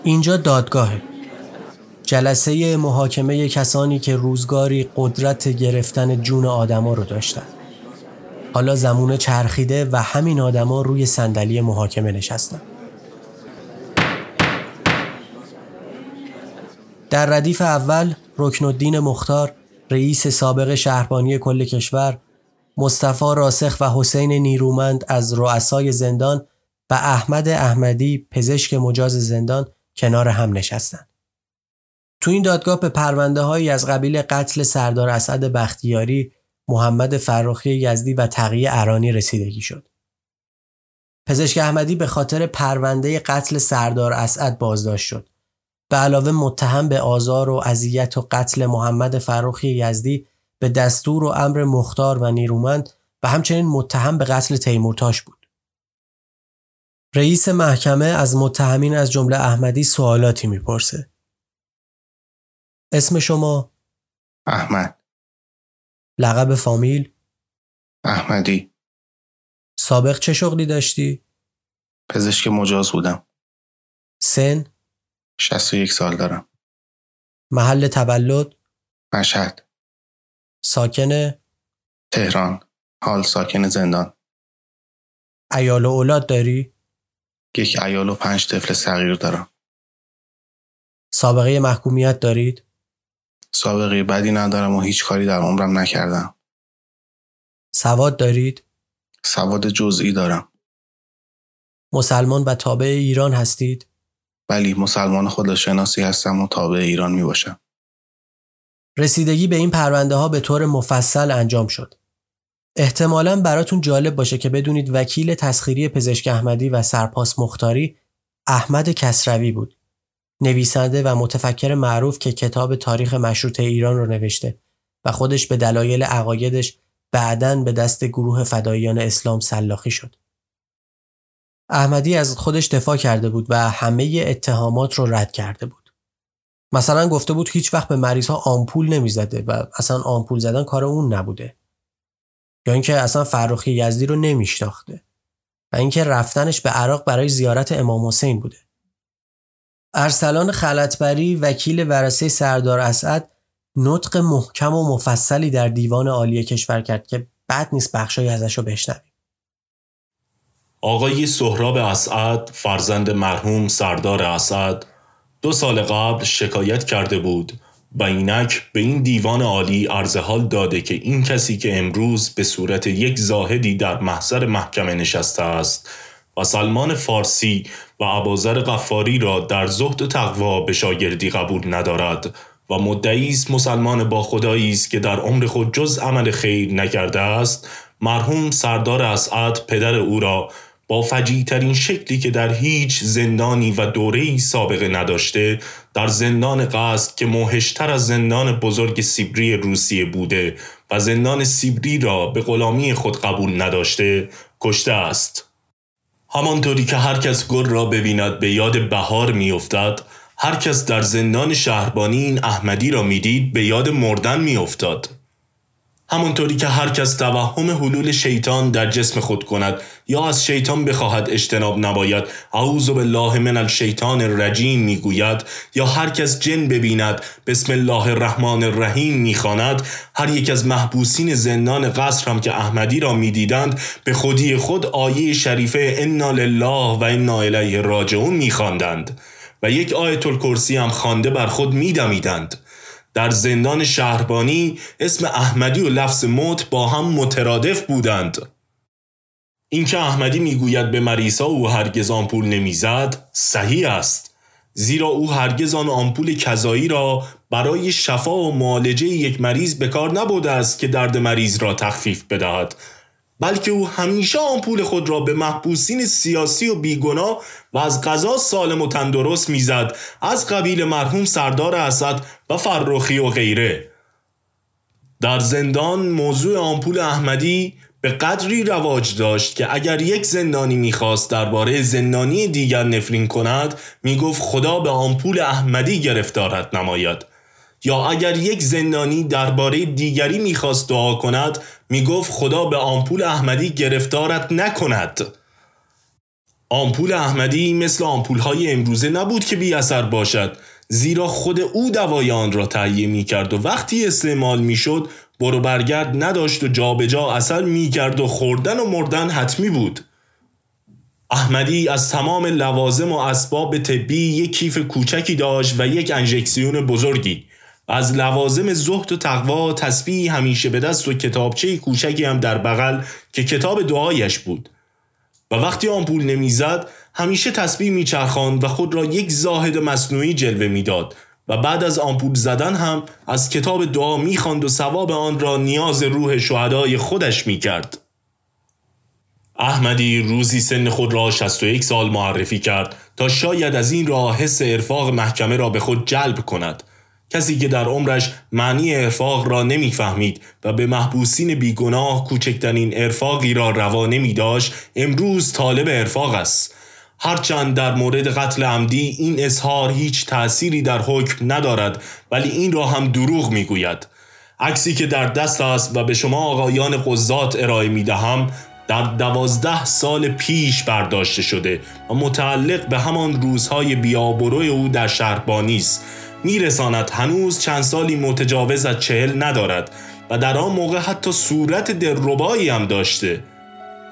اینجا دادگاهه. جلسه محاکمه کسانی که روزگاری قدرت گرفتن جون آدما رو داشتن. حالا زمون چرخیده و همین آدما روی صندلی محاکمه نشستن. در ردیف اول رکن الدین مختار رئیس سابق شهربانی کل کشور مصطفی راسخ و حسین نیرومند از رؤسای زندان و احمد احمدی پزشک مجاز زندان کنار هم نشستند. تو این دادگاه به پرونده هایی از قبیل قتل سردار اسد بختیاری، محمد فراخی یزدی و تقیه ارانی رسیدگی شد. پزشک احمدی به خاطر پرونده قتل سردار اسد بازداشت شد. به علاوه متهم به آزار و اذیت و قتل محمد فروخی یزدی به دستور و امر مختار و نیرومند و همچنین متهم به قتل تیمورتاش بود. رئیس محکمه از متهمین از جمله احمدی سوالاتی می‌پرسه. اسم شما؟ احمد لقب فامیل؟ احمدی سابق چه شغلی داشتی؟ پزشک مجاز بودم سن؟ 61 سال دارم محل تولد؟ مشهد ساکن؟ تهران حال ساکن زندان ایال و اولاد داری؟ یک ایال و پنج طفل صغیر دارم سابقه محکومیت دارید؟ سابقه بدی ندارم و هیچ کاری در عمرم نکردم سواد دارید؟ سواد جزئی دارم مسلمان و تابع ایران هستید؟ ولی مسلمان خداشناسی هستم و تابع ایران می باشم. رسیدگی به این پرونده ها به طور مفصل انجام شد. احتمالا براتون جالب باشه که بدونید وکیل تسخیری پزشک احمدی و سرپاس مختاری احمد کسروی بود. نویسنده و متفکر معروف که کتاب تاریخ مشروط ایران رو نوشته و خودش به دلایل عقایدش بعداً به دست گروه فداییان اسلام سلاخی شد. احمدی از خودش دفاع کرده بود و همه اتهامات رو رد کرده بود. مثلا گفته بود هیچ وقت به مریض ها آمپول نمی‌زده و اصلا آمپول زدن کار اون نبوده. یا اینکه اصلا فرخی یزدی رو نمیشناخته و اینکه رفتنش به عراق برای زیارت امام حسین بوده. ارسلان خلطبری وکیل ورسه سردار اسعد نطق محکم و مفصلی در دیوان عالی کشور کرد که بد نیست بخشای ازش رو بشنویم. آقای سهراب اسعد فرزند مرحوم سردار اسعد دو سال قبل شکایت کرده بود و اینک به این دیوان عالی عرض حال داده که این کسی که امروز به صورت یک زاهدی در محضر محکمه نشسته است و سلمان فارسی و عبازر قفاری را در زهد و تقوا به شاگردی قبول ندارد و مدعی است مسلمان با خدایی است که در عمر خود جز عمل خیر نکرده است. مرحوم سردار اسعد پدر او را با فجیع ترین شکلی که در هیچ زندانی و دوره‌ای سابقه نداشته در زندان قصد که موهشتر از زندان بزرگ سیبری روسیه بوده و زندان سیبری را به غلامی خود قبول نداشته کشته است. همانطوری که هر کس گل را ببیند به یاد بهار میافتد هر کس در زندان شهربانی این احمدی را می‌دید به یاد مردن میافتاد همونطوری که هر کس توهم حلول شیطان در جسم خود کند یا از شیطان بخواهد اجتناب نباید اعوذ بالله من الشیطان الرجیم می‌گوید یا هر کس جن ببیند بسم الله الرحمن الرحیم می‌خواند هر یک از محبوسین زندان قصر هم که احمدی را می‌دیدند به خودی خود آیه شریفه انا لله و انا الیه راجعون میخواندند و یک آیت الکرسی هم خوانده بر خود میدمیدند. در زندان شهربانی اسم احمدی و لفظ موت با هم مترادف بودند. اینکه احمدی می‌گوید به مریسا او هرگز آمپول نمی‌زد صحیح است. زیرا او هرگز آن آمپول کذایی را برای شفا و معالجه یک مریض به کار نبوده است که درد مریض را تخفیف بدهد. بلکه او همیشه آمپول خود را به محبوسین سیاسی و بیگناه و از غذا سالم و تندرست می‌زد. از قبیل مرحوم سردار اسد و فرخی و غیره. در زندان موضوع آمپول احمدی به قدری رواج داشت که اگر یک زندانی می‌خواست درباره زندانی دیگر نفرین کند می‌گفت خدا به آمپول احمدی گرفتارت نماید. یا اگر یک زندانی درباره دیگری می‌خواست دعا کند می‌گفت خدا به آمپول احمدی گرفتارت نکند. آمپول احمدی مثل آمپول های امروزه نبود که بی اثر باشد زیرا خود او دوای آن را تهیه می کرد و وقتی استعمال می شد برو برگرد نداشت و جابجا جا اثر می کرد و خوردن و مردن حتمی بود. احمدی از تمام لوازم و اسباب طبی یک کیف کوچکی داشت و یک انژکسیون بزرگی. از لوازم زهد و تقوا تسبیح همیشه به دست و کتابچه کوچکی هم در بغل که کتاب دعایش بود. و وقتی آمپول نمی‌زد همیشه تسبیح میچرخاند و خود را یک زاهد مصنوعی جلوه می‌داد و بعد از آمپول زدن هم از کتاب دعا می‌خواند و ثواب آن را نیاز روح شهدای خودش می‌کرد. احمدی روزی سن خود را 61 سال معرفی کرد تا شاید از این راه حس ارفاق محکمه را به خود جلب کند. کسی که در عمرش معنی ارفاق را نمی‌فهمید و به محبوسین بیگناه کوچکترین ارفاقی را روا نمی داشت امروز طالب ارفاق است. هرچند در مورد قتل عمدی این اظهار هیچ تأثیری در حکم ندارد ولی این را هم دروغ می‌گوید. عکسی که در دست است و به شما آقایان قضات ارائه می دهم در دوازده سال پیش برداشته شده و متعلق به همان روزهای بیابروی او در شهربانی است. میرساند هنوز چند سالی متجاوز از چهل ندارد و در آن موقع حتی صورت دلربایی هم داشته.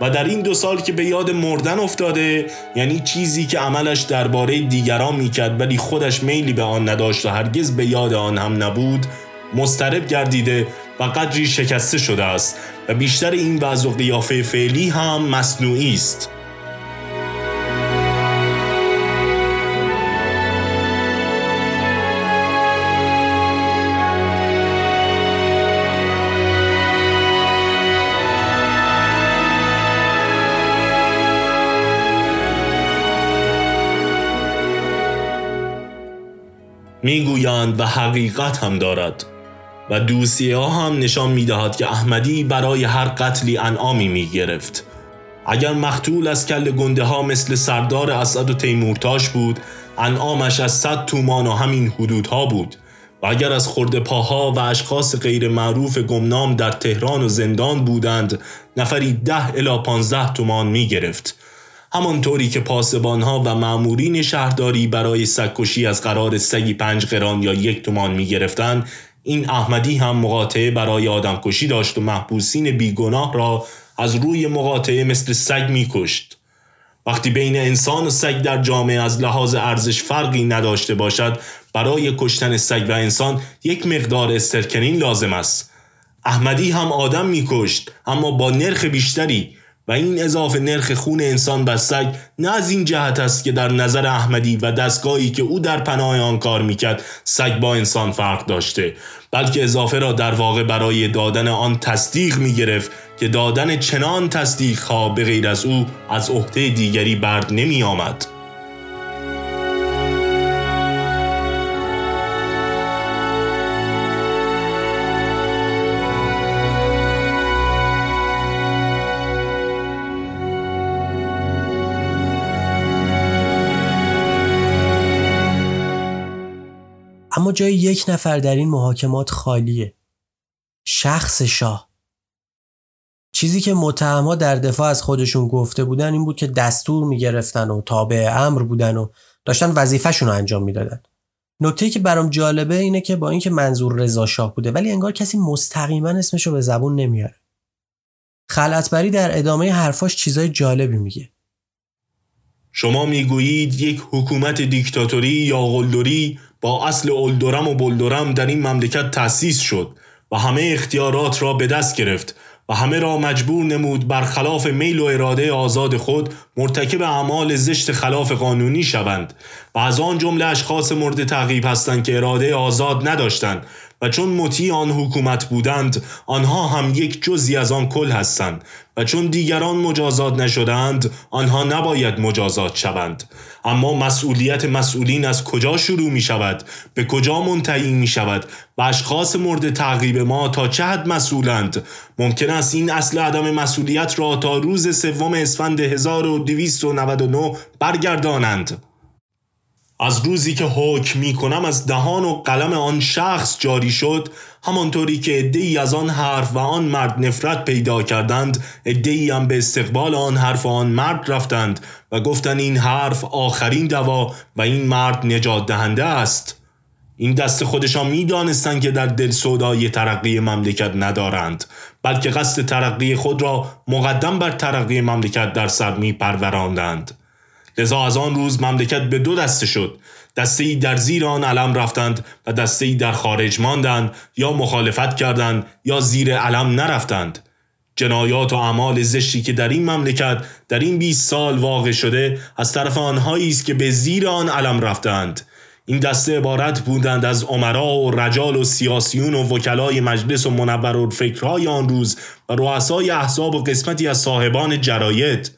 و در این دو سال که به یاد مردن افتاده یعنی چیزی که عملش درباره دیگران می‌کرد ولی خودش میلی به آن نداشت و هرگز به یاد آن هم نبود مسترب گردیده و قدری شکسته شده است و بیشتر این وضع قیافه فعلی هم مصنوعی است. می‌گویند و حقیقت هم دارد. و دوسیه ها هم نشان می‌دهد که احمدی برای هر قتلی انعامی می گرفت. اگر مختول از کل گنده ها مثل سردار اسد و تیمورتاش بود انعامش از صد تومان و همین حدودها بود. و اگر از خورده پاها و اشخاص غیر معروف گمنام در تهران و زندان بودند نفری ده الا پانزده تومان می گرفت همانطوری که پاسبانها و معمورین شهرداری برای سگکشی از قرار سگی پنج قران یا یک تومان می گرفتن این احمدی هم مقاطعه برای آدمکشی داشت و محبوسین بیگناه را از روی مقاطعه مثل سگ می کشت. وقتی بین انسان و سگ در جامعه از لحاظ ارزش فرقی نداشته باشد برای کشتن سگ و انسان یک مقدار استرکنین لازم است احمدی هم آدم میکشت اما با نرخ بیشتری و این اضافه نرخ خون انسان بر سگ نه از این جهت است که در نظر احمدی و دستگاهی که او در پناه آن کار می‌کرد سگ با انسان فرق داشته بلکه اضافه را در واقع برای دادن آن تصدیق می‌گرفت که دادن چنان تصدیق ها به غیر از او از عهده دیگری برد نمی آمد. اما جای یک نفر در این محاکمات خالیه. شخص شاه. چیزی که متهمها در دفاع از خودشون گفته بودن این بود که دستور می‌گرفتن و تابع امر بودن و داشتن وظیفهشون رو انجام می‌دادن. نکته که برام جالبه اینه که با اینکه منظور رضا شاه بوده ولی انگار کسی مستقیما اسمشو به زبون نمیاره. خلعتبری در ادامه حرفاش چیزای جالبی میگه. شما می‌گویید یک حکومت دیکتاتوری یا قلدری با اصل اولدورم و بلدورم در این مملکت تأسیس شد و همه اختیارات را به دست گرفت و همه را مجبور نمود برخلاف میل و اراده آزاد خود مرتکب اعمال زشت خلاف قانونی شوند و از آن جمله اشخاص مورد تعقیب هستند که اراده آزاد نداشتند و چون مطیع آن حکومت بودند آنها هم یک جزی از آن کل هستند و چون دیگران مجازات نشدند آنها نباید مجازات شوند. اما مسئولیت مسئولین از کجا شروع می شود به کجا منتهی می شود و اشخاص مورد تعقیب ما تا چه حد مسئولند؟ ممکن است این اصل عدم مسئولیت را تا روز سوم اسفند 1299 برگردانند. از روزی که حکم می کنم از دهان و قلم آن شخص جاری شد همانطوری که ادهی از آن حرف و آن مرد نفرت پیدا کردند ادهی هم به استقبال آن حرف و آن مرد رفتند و گفتند این حرف آخرین دوا و این مرد نجات دهنده است این دست خودشان می دانستند که در دل سودای ترقی مملکت ندارند بلکه قصد ترقی خود را مقدم بر ترقی مملکت در سر می پروراندند. لذا از آن روز مملکت به دو دسته شد. دسته ای در زیر آن علم رفتند و دسته ای در خارج ماندند یا مخالفت کردند یا زیر علم نرفتند. جنایات و اعمال زشتی که در این مملکت در این 20 سال واقع شده از طرف آنهایی است که به زیر آن علم رفتند. این دسته عبارت بودند از عمرا و رجال و سیاسیون و وکلای مجلس و منبر و فکرهای آن روز و رؤسای احزاب و قسمتی از صاحبان جراید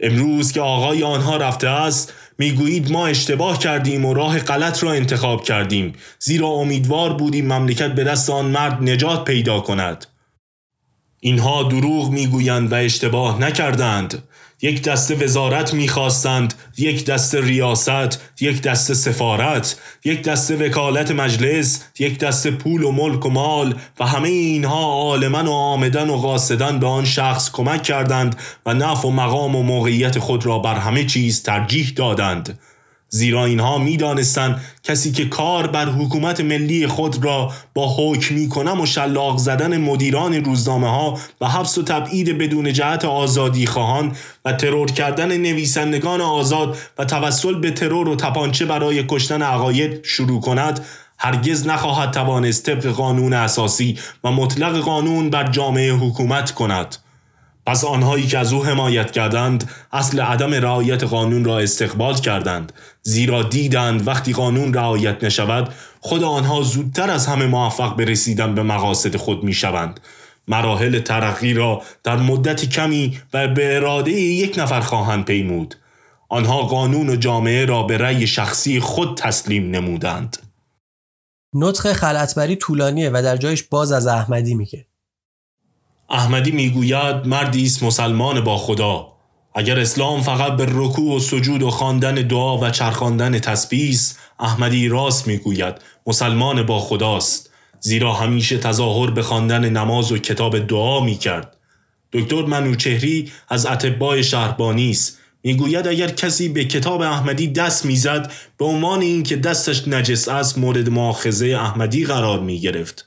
امروز که آقای آنها رفته است می‌گویید ما اشتباه کردیم و راه غلط را انتخاب کردیم. زیرا امیدوار بودیم مملکت به دست آن مرد نجات پیدا کند. اینها دروغ می‌گویند و اشتباه نکردند. یک دسته وزارت می‌خواستند یک دسته ریاست یک دسته سفارت یک دسته وکالت مجلس یک دسته پول و ملک و مال و همه اینها عالما و آمدن و قاصدن به آن شخص کمک کردند و نفع و مقام و موقعیت خود را بر همه چیز ترجیح دادند. زیرا اینها می‌دانستند کسی که کار بر حکومت ملی خود را با حکمی کنم و شلاق زدن مدیران روزنامه ها و حبس و تبعید بدون جهت آزادی خواهان و ترور کردن نویسندگان آزاد و توسل به ترور و تپانچه برای کشتن عقاید شروع کند هرگز نخواهد توانست طبق قانون اساسی و مطلق قانون بر جامعه حکومت کند. پس آنهایی که از او حمایت کردند اصل عدم رعایت قانون را استقبال کردند. زیرا دیدند وقتی قانون رعایت نشود خود آنها زودتر از همه موفق به رسیدن به مقاصد خود می شوند مراحل ترقی را در مدت کمی و به اراده یک نفر خواهند پیمود. آنها قانون و جامعه را به رأی شخصی خود تسلیم نمودند. نطق خلعتبری طولانیه و در جایش باز از احمدی میگه. احمدی می‌گوید مردی است مسلمان با خدا. اگر اسلام فقط به رکوع و سجود و خواندن دعا و چرخاندن تسبیح احمدی راست می‌گوید مسلمان با خداست زیرا همیشه تظاهر به خواندن نماز و کتاب دعا می‌کرد. دکتر منوچهری از اتباع شهربانی است. می‌گوید اگر کسی به کتاب احمدی دست می‌زد به عنوان اینکه دستش نجس است مورد مؤاخذه احمدی قرار می گرفت.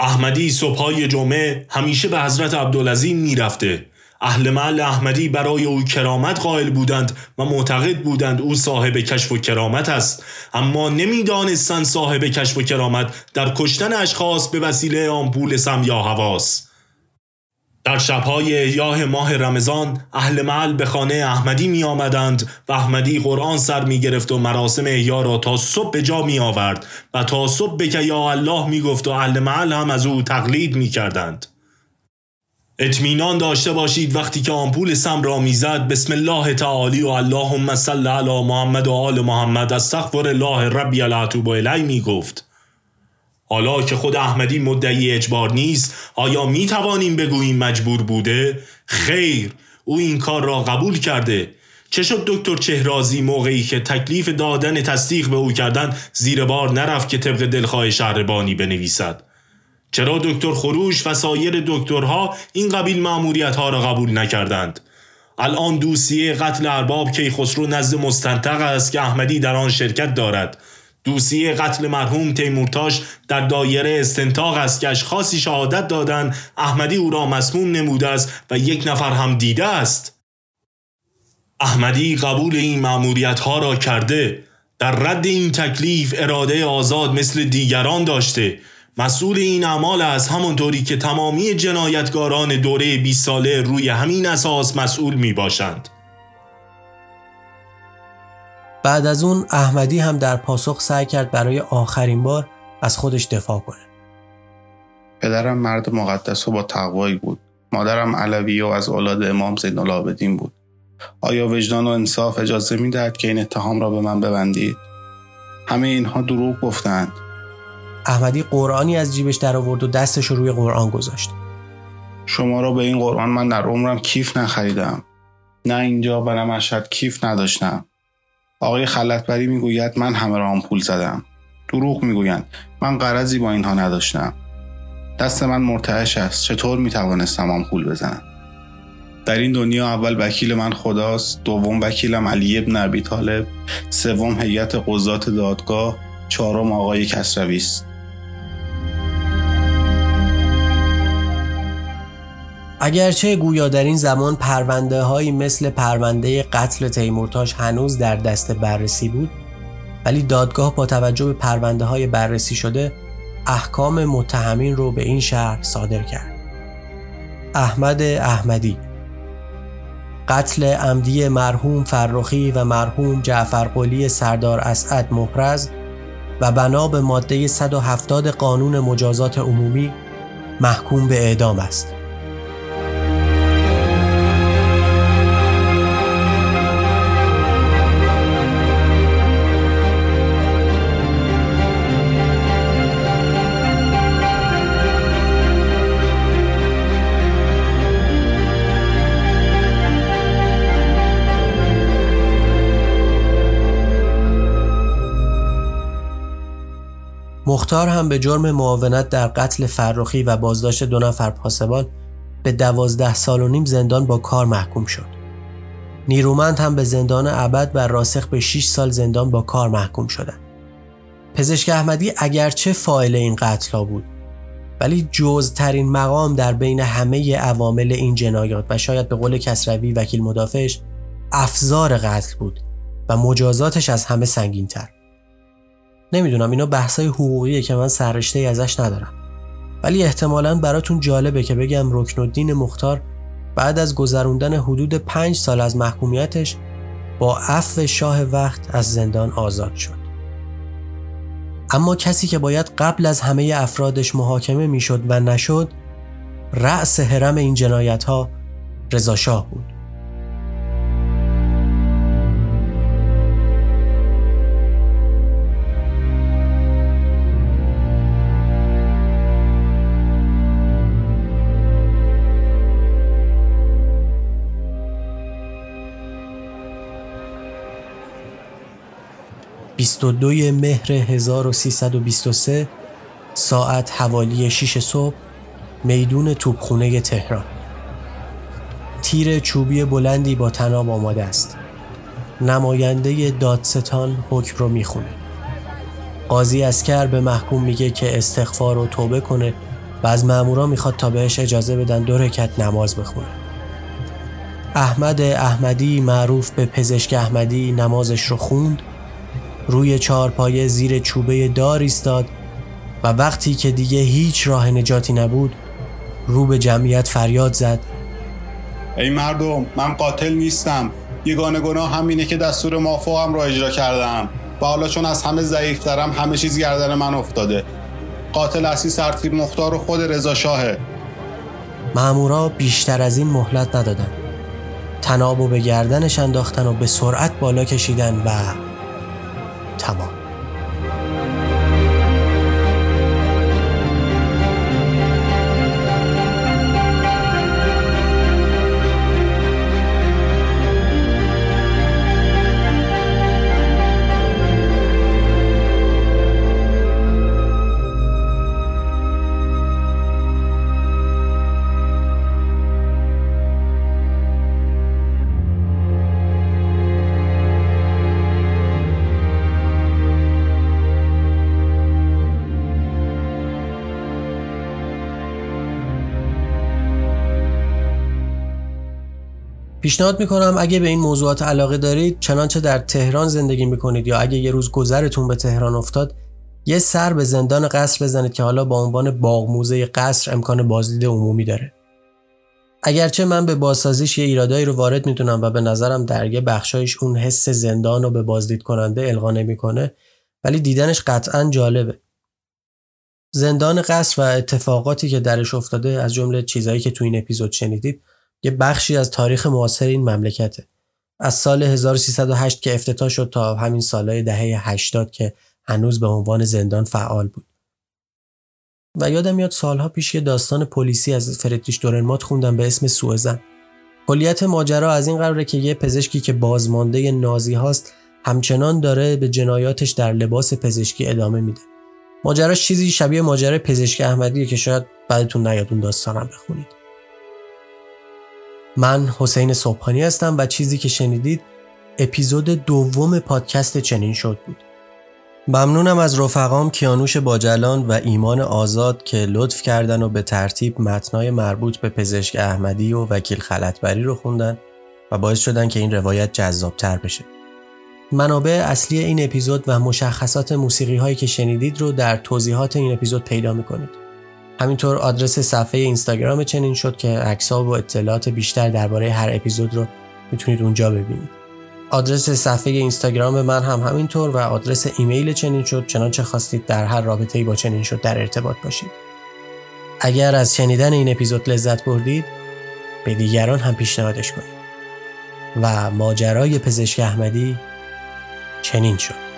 احمدی صبحای جمعه همیشه به حضرت عبدالعظیم می‌رفته. اهل محل احمدی برای او کرامت قائل بودند و معتقد بودند او صاحب کشف و کرامت است. اما نمی‌دانستند صاحب کشف و کرامت در کشتن اشخاص به وسیله آمپول سم یا حواس در شبهای احیاه ماه رمضان اهل محل به خانه احمدی می آمدند و احمدی قرآن سر می گرفت و مراسم احیا را تا صبح به جا می آورد و تا صبح بکه یا الله می گفت و اهل محل هم از او تقلید می کردند. اطمینان داشته باشید وقتی که آمپول سم را می‌زد بسم الله تعالی و اللهم صل علی محمد و آل محمد استغفر الله ربی العتوب الی می گفت. حالا که خود احمدی مدعی اجبار نیست آیا می توانیم بگوییم مجبور بوده؟ خیر او این کار را قبول کرده. چه شد دکتر چهرازی موقعی که تکلیف دادن تصدیق به او کردن زیر بار نرفت که طبق دلخواه شهربانی بنویسد؟ چرا دکتر خروش و سایر دکترها این قبیل معمولیت ها را قبول نکردند؟ الان دوسیه قتل ارباب کیخسرو نزد مستنطق است که احمدی در آن شرکت دارد. دوسیه قتل مرحوم تیمورتاش در دایره استنتاق است. که اشخاصی شهادت دادند احمدی او را مسموم نموده است و یک نفر هم دیده است. احمدی قبول این معمولیت ها را کرده. در رد این تکلیف اراده آزاد مثل دیگران داشته. مسئول این اعمال از همانطوری که تمامی جنایتگاران دوره 20 ساله روی همین اساس مسئول می باشند. بعد از اون احمدی هم در پاسخ سعی کرد برای آخرین بار از خودش دفاع کنه. پدرم مرد مقدس و با تقوایی بود. مادرم علوی و از اولاد امام زین العابدین بود. آیا وجدان و انصاف اجازه می‌دهد که این اتهام را به من ببندید؟ همه اینها دروغ گفتند. احمدی قرآنی از جیبش در آورد و دستش رو روی قرآن گذاشت. شما را به این قرآن من در عمرم کیف نخریدم. نه اینجا و نه مشهد کیف نداشتم. آقای خلطبری می‌گوید من همه را آن پول زدم. دروغ می‌گویند من قرضی با اینها نداشتم. دست من مرتعش است. چطور می‌توانستم آن پول بزنم؟ در این دنیا اول وکیل من خداست دوم وکیلم علی ابن ابی طالب سوم هیئت قضات دادگاه چهارم آقای کسروی است اگرچه گویا در این زمان پرونده هایی مثل پرونده قتل تیمورتاش هنوز در دست بررسی بود ولی دادگاه با توجه به پرونده های بررسی شده احکام متهمین رو به این شهر صادر کرد احمد احمدی قتل عمدی مرحوم فرخی و مرحوم جعفر قلی سردار اسعد محرز و بنا به ماده 170 قانون مجازات عمومی محکوم به اعدام است. مختار هم به جرم معاونت در قتل فرخی و بازداشت دو نفر پاسبان به دوازده سال و نیم زندان با کار محکوم شد. نیرومند هم به زندان ابد و راسخ به 6 سال زندان با کار محکوم شدند. پزشک احمدی اگرچه فاعل این قتل ها بود ولی جزترین مقام در بین همه عوامل این جنایات و شاید به قول کسروی وکیل مدافعش افزار قتل بود و مجازاتش از همه سنگین تر. نمی‌دونم اینا بحثای حقوقیه که من سررشته ازش ندارم. ولی احتمالا براتون جالبه که بگم رکن الدین مختار بعد از گذروندن حدود پنج سال از محکومیتش با عفو شاه وقت از زندان آزاد شد. اما کسی که باید قبل از همه افرادش محاکمه می‌شد و نشد رأس حرم این جنایت ها رضا شاه بود. 22 مهر 1323 ساعت حوالی 6 صبح میدون توپخونه تهران. تیر چوبی بلندی با تناب آماده است. نماینده دادستان حکم رو می‌خونه. قاضی اسکر به محکوم میگه که استغفار و توبه کنه و از مامورا می‌خواد تا بهش اجازه بدن دو رکت نماز بخونه. احمد احمدی معروف به پزشک احمدی نمازش رو خوند روی چهارپایه زیر چوبه دار ایستاد و وقتی که دیگه هیچ راه نجاتی نبود رو به جمعیت فریاد زد. ای مردم من قاتل نیستم. یگانه گناه همینه که دستور مافوقم را اجرا کردم. و حالا چون از همه ضعیفترم همه چیز گردن من افتاده. قاتل اصلی سرتیر مختار و خود رضا شاهه. مامورا بیشتر از این مهلت ندادن. تنابو به گردنش انداختن و به سرعت بالا کشیدن و پیشنهاد می‌کنم اگه به این موضوعات علاقه دارید چنانچه در تهران زندگی می‌کنید یا اگه یه روز گذرتون به تهران افتاد یه سر به زندان قصر بزنید که حالا با عنوان باغ موزه قصر امکان بازدید عمومی داره. اگرچه من به بازسازیش یه ایرادایی رو وارد می‌دونم و به نظرم در یه بخشایش اون حس زندان رو به بازدید کننده القا نمی‌کنه ولی دیدنش قطعا جالبه. زندان قصر و اتفاقاتی که درش افتاده از جمله چیزهایی که تو این اپیزود شنیدید یه بخشی از تاریخ معاصر این مملکته. از سال 1308 که افتتاح شد تا همین سالهای دهه 80 که هنوز به عنوان زندان فعال بود. و یادم میاد سالها پیش یه داستان پلیسی از فردریش دورنمات خوندم به اسم سوزن کلیت ماجرا از این قراره که یه پزشکی که بازمانده نازی هاست همچنان داره به جنایاتش در لباس پزشکی ادامه میده. ماجراش چیزی شبیه ماجرای پزشک احمدیه که شاید بعدتون نیاد اون داستانم بخونید. من حسین صبحانی هستم و چیزی که شنیدید اپیزود دوم پادکست چنین شد بود ممنونم از رفقام کیانوش باجلان و ایمان آزاد که لطف کردن و به ترتیب متنای مربوط به پزشک احمدی و وکیل خلطبری رو خوندن و باعث شدن که این روایت جذابتر بشه. منابع اصلی این اپیزود و مشخصات موسیقی هایی که شنیدید رو در توضیحات این اپیزود پیدا می‌کنید. همینطور آدرس صفحه اینستاگرام چنین شد که عکس‌ها و اطلاعات بیشتر درباره هر اپیزود رو می‌تونید اونجا ببینید. آدرس صفحه اینستاگرام من هم همینطور و آدرس ایمیل چنین شد چنانچه خواستید در هر رابطه ای با چنین شد در ارتباط باشید. اگر از شنیدن این اپیزود لذت بردید به دیگران هم پیشنهادش کنید و ماجرای پزشک احمدی چنین شد.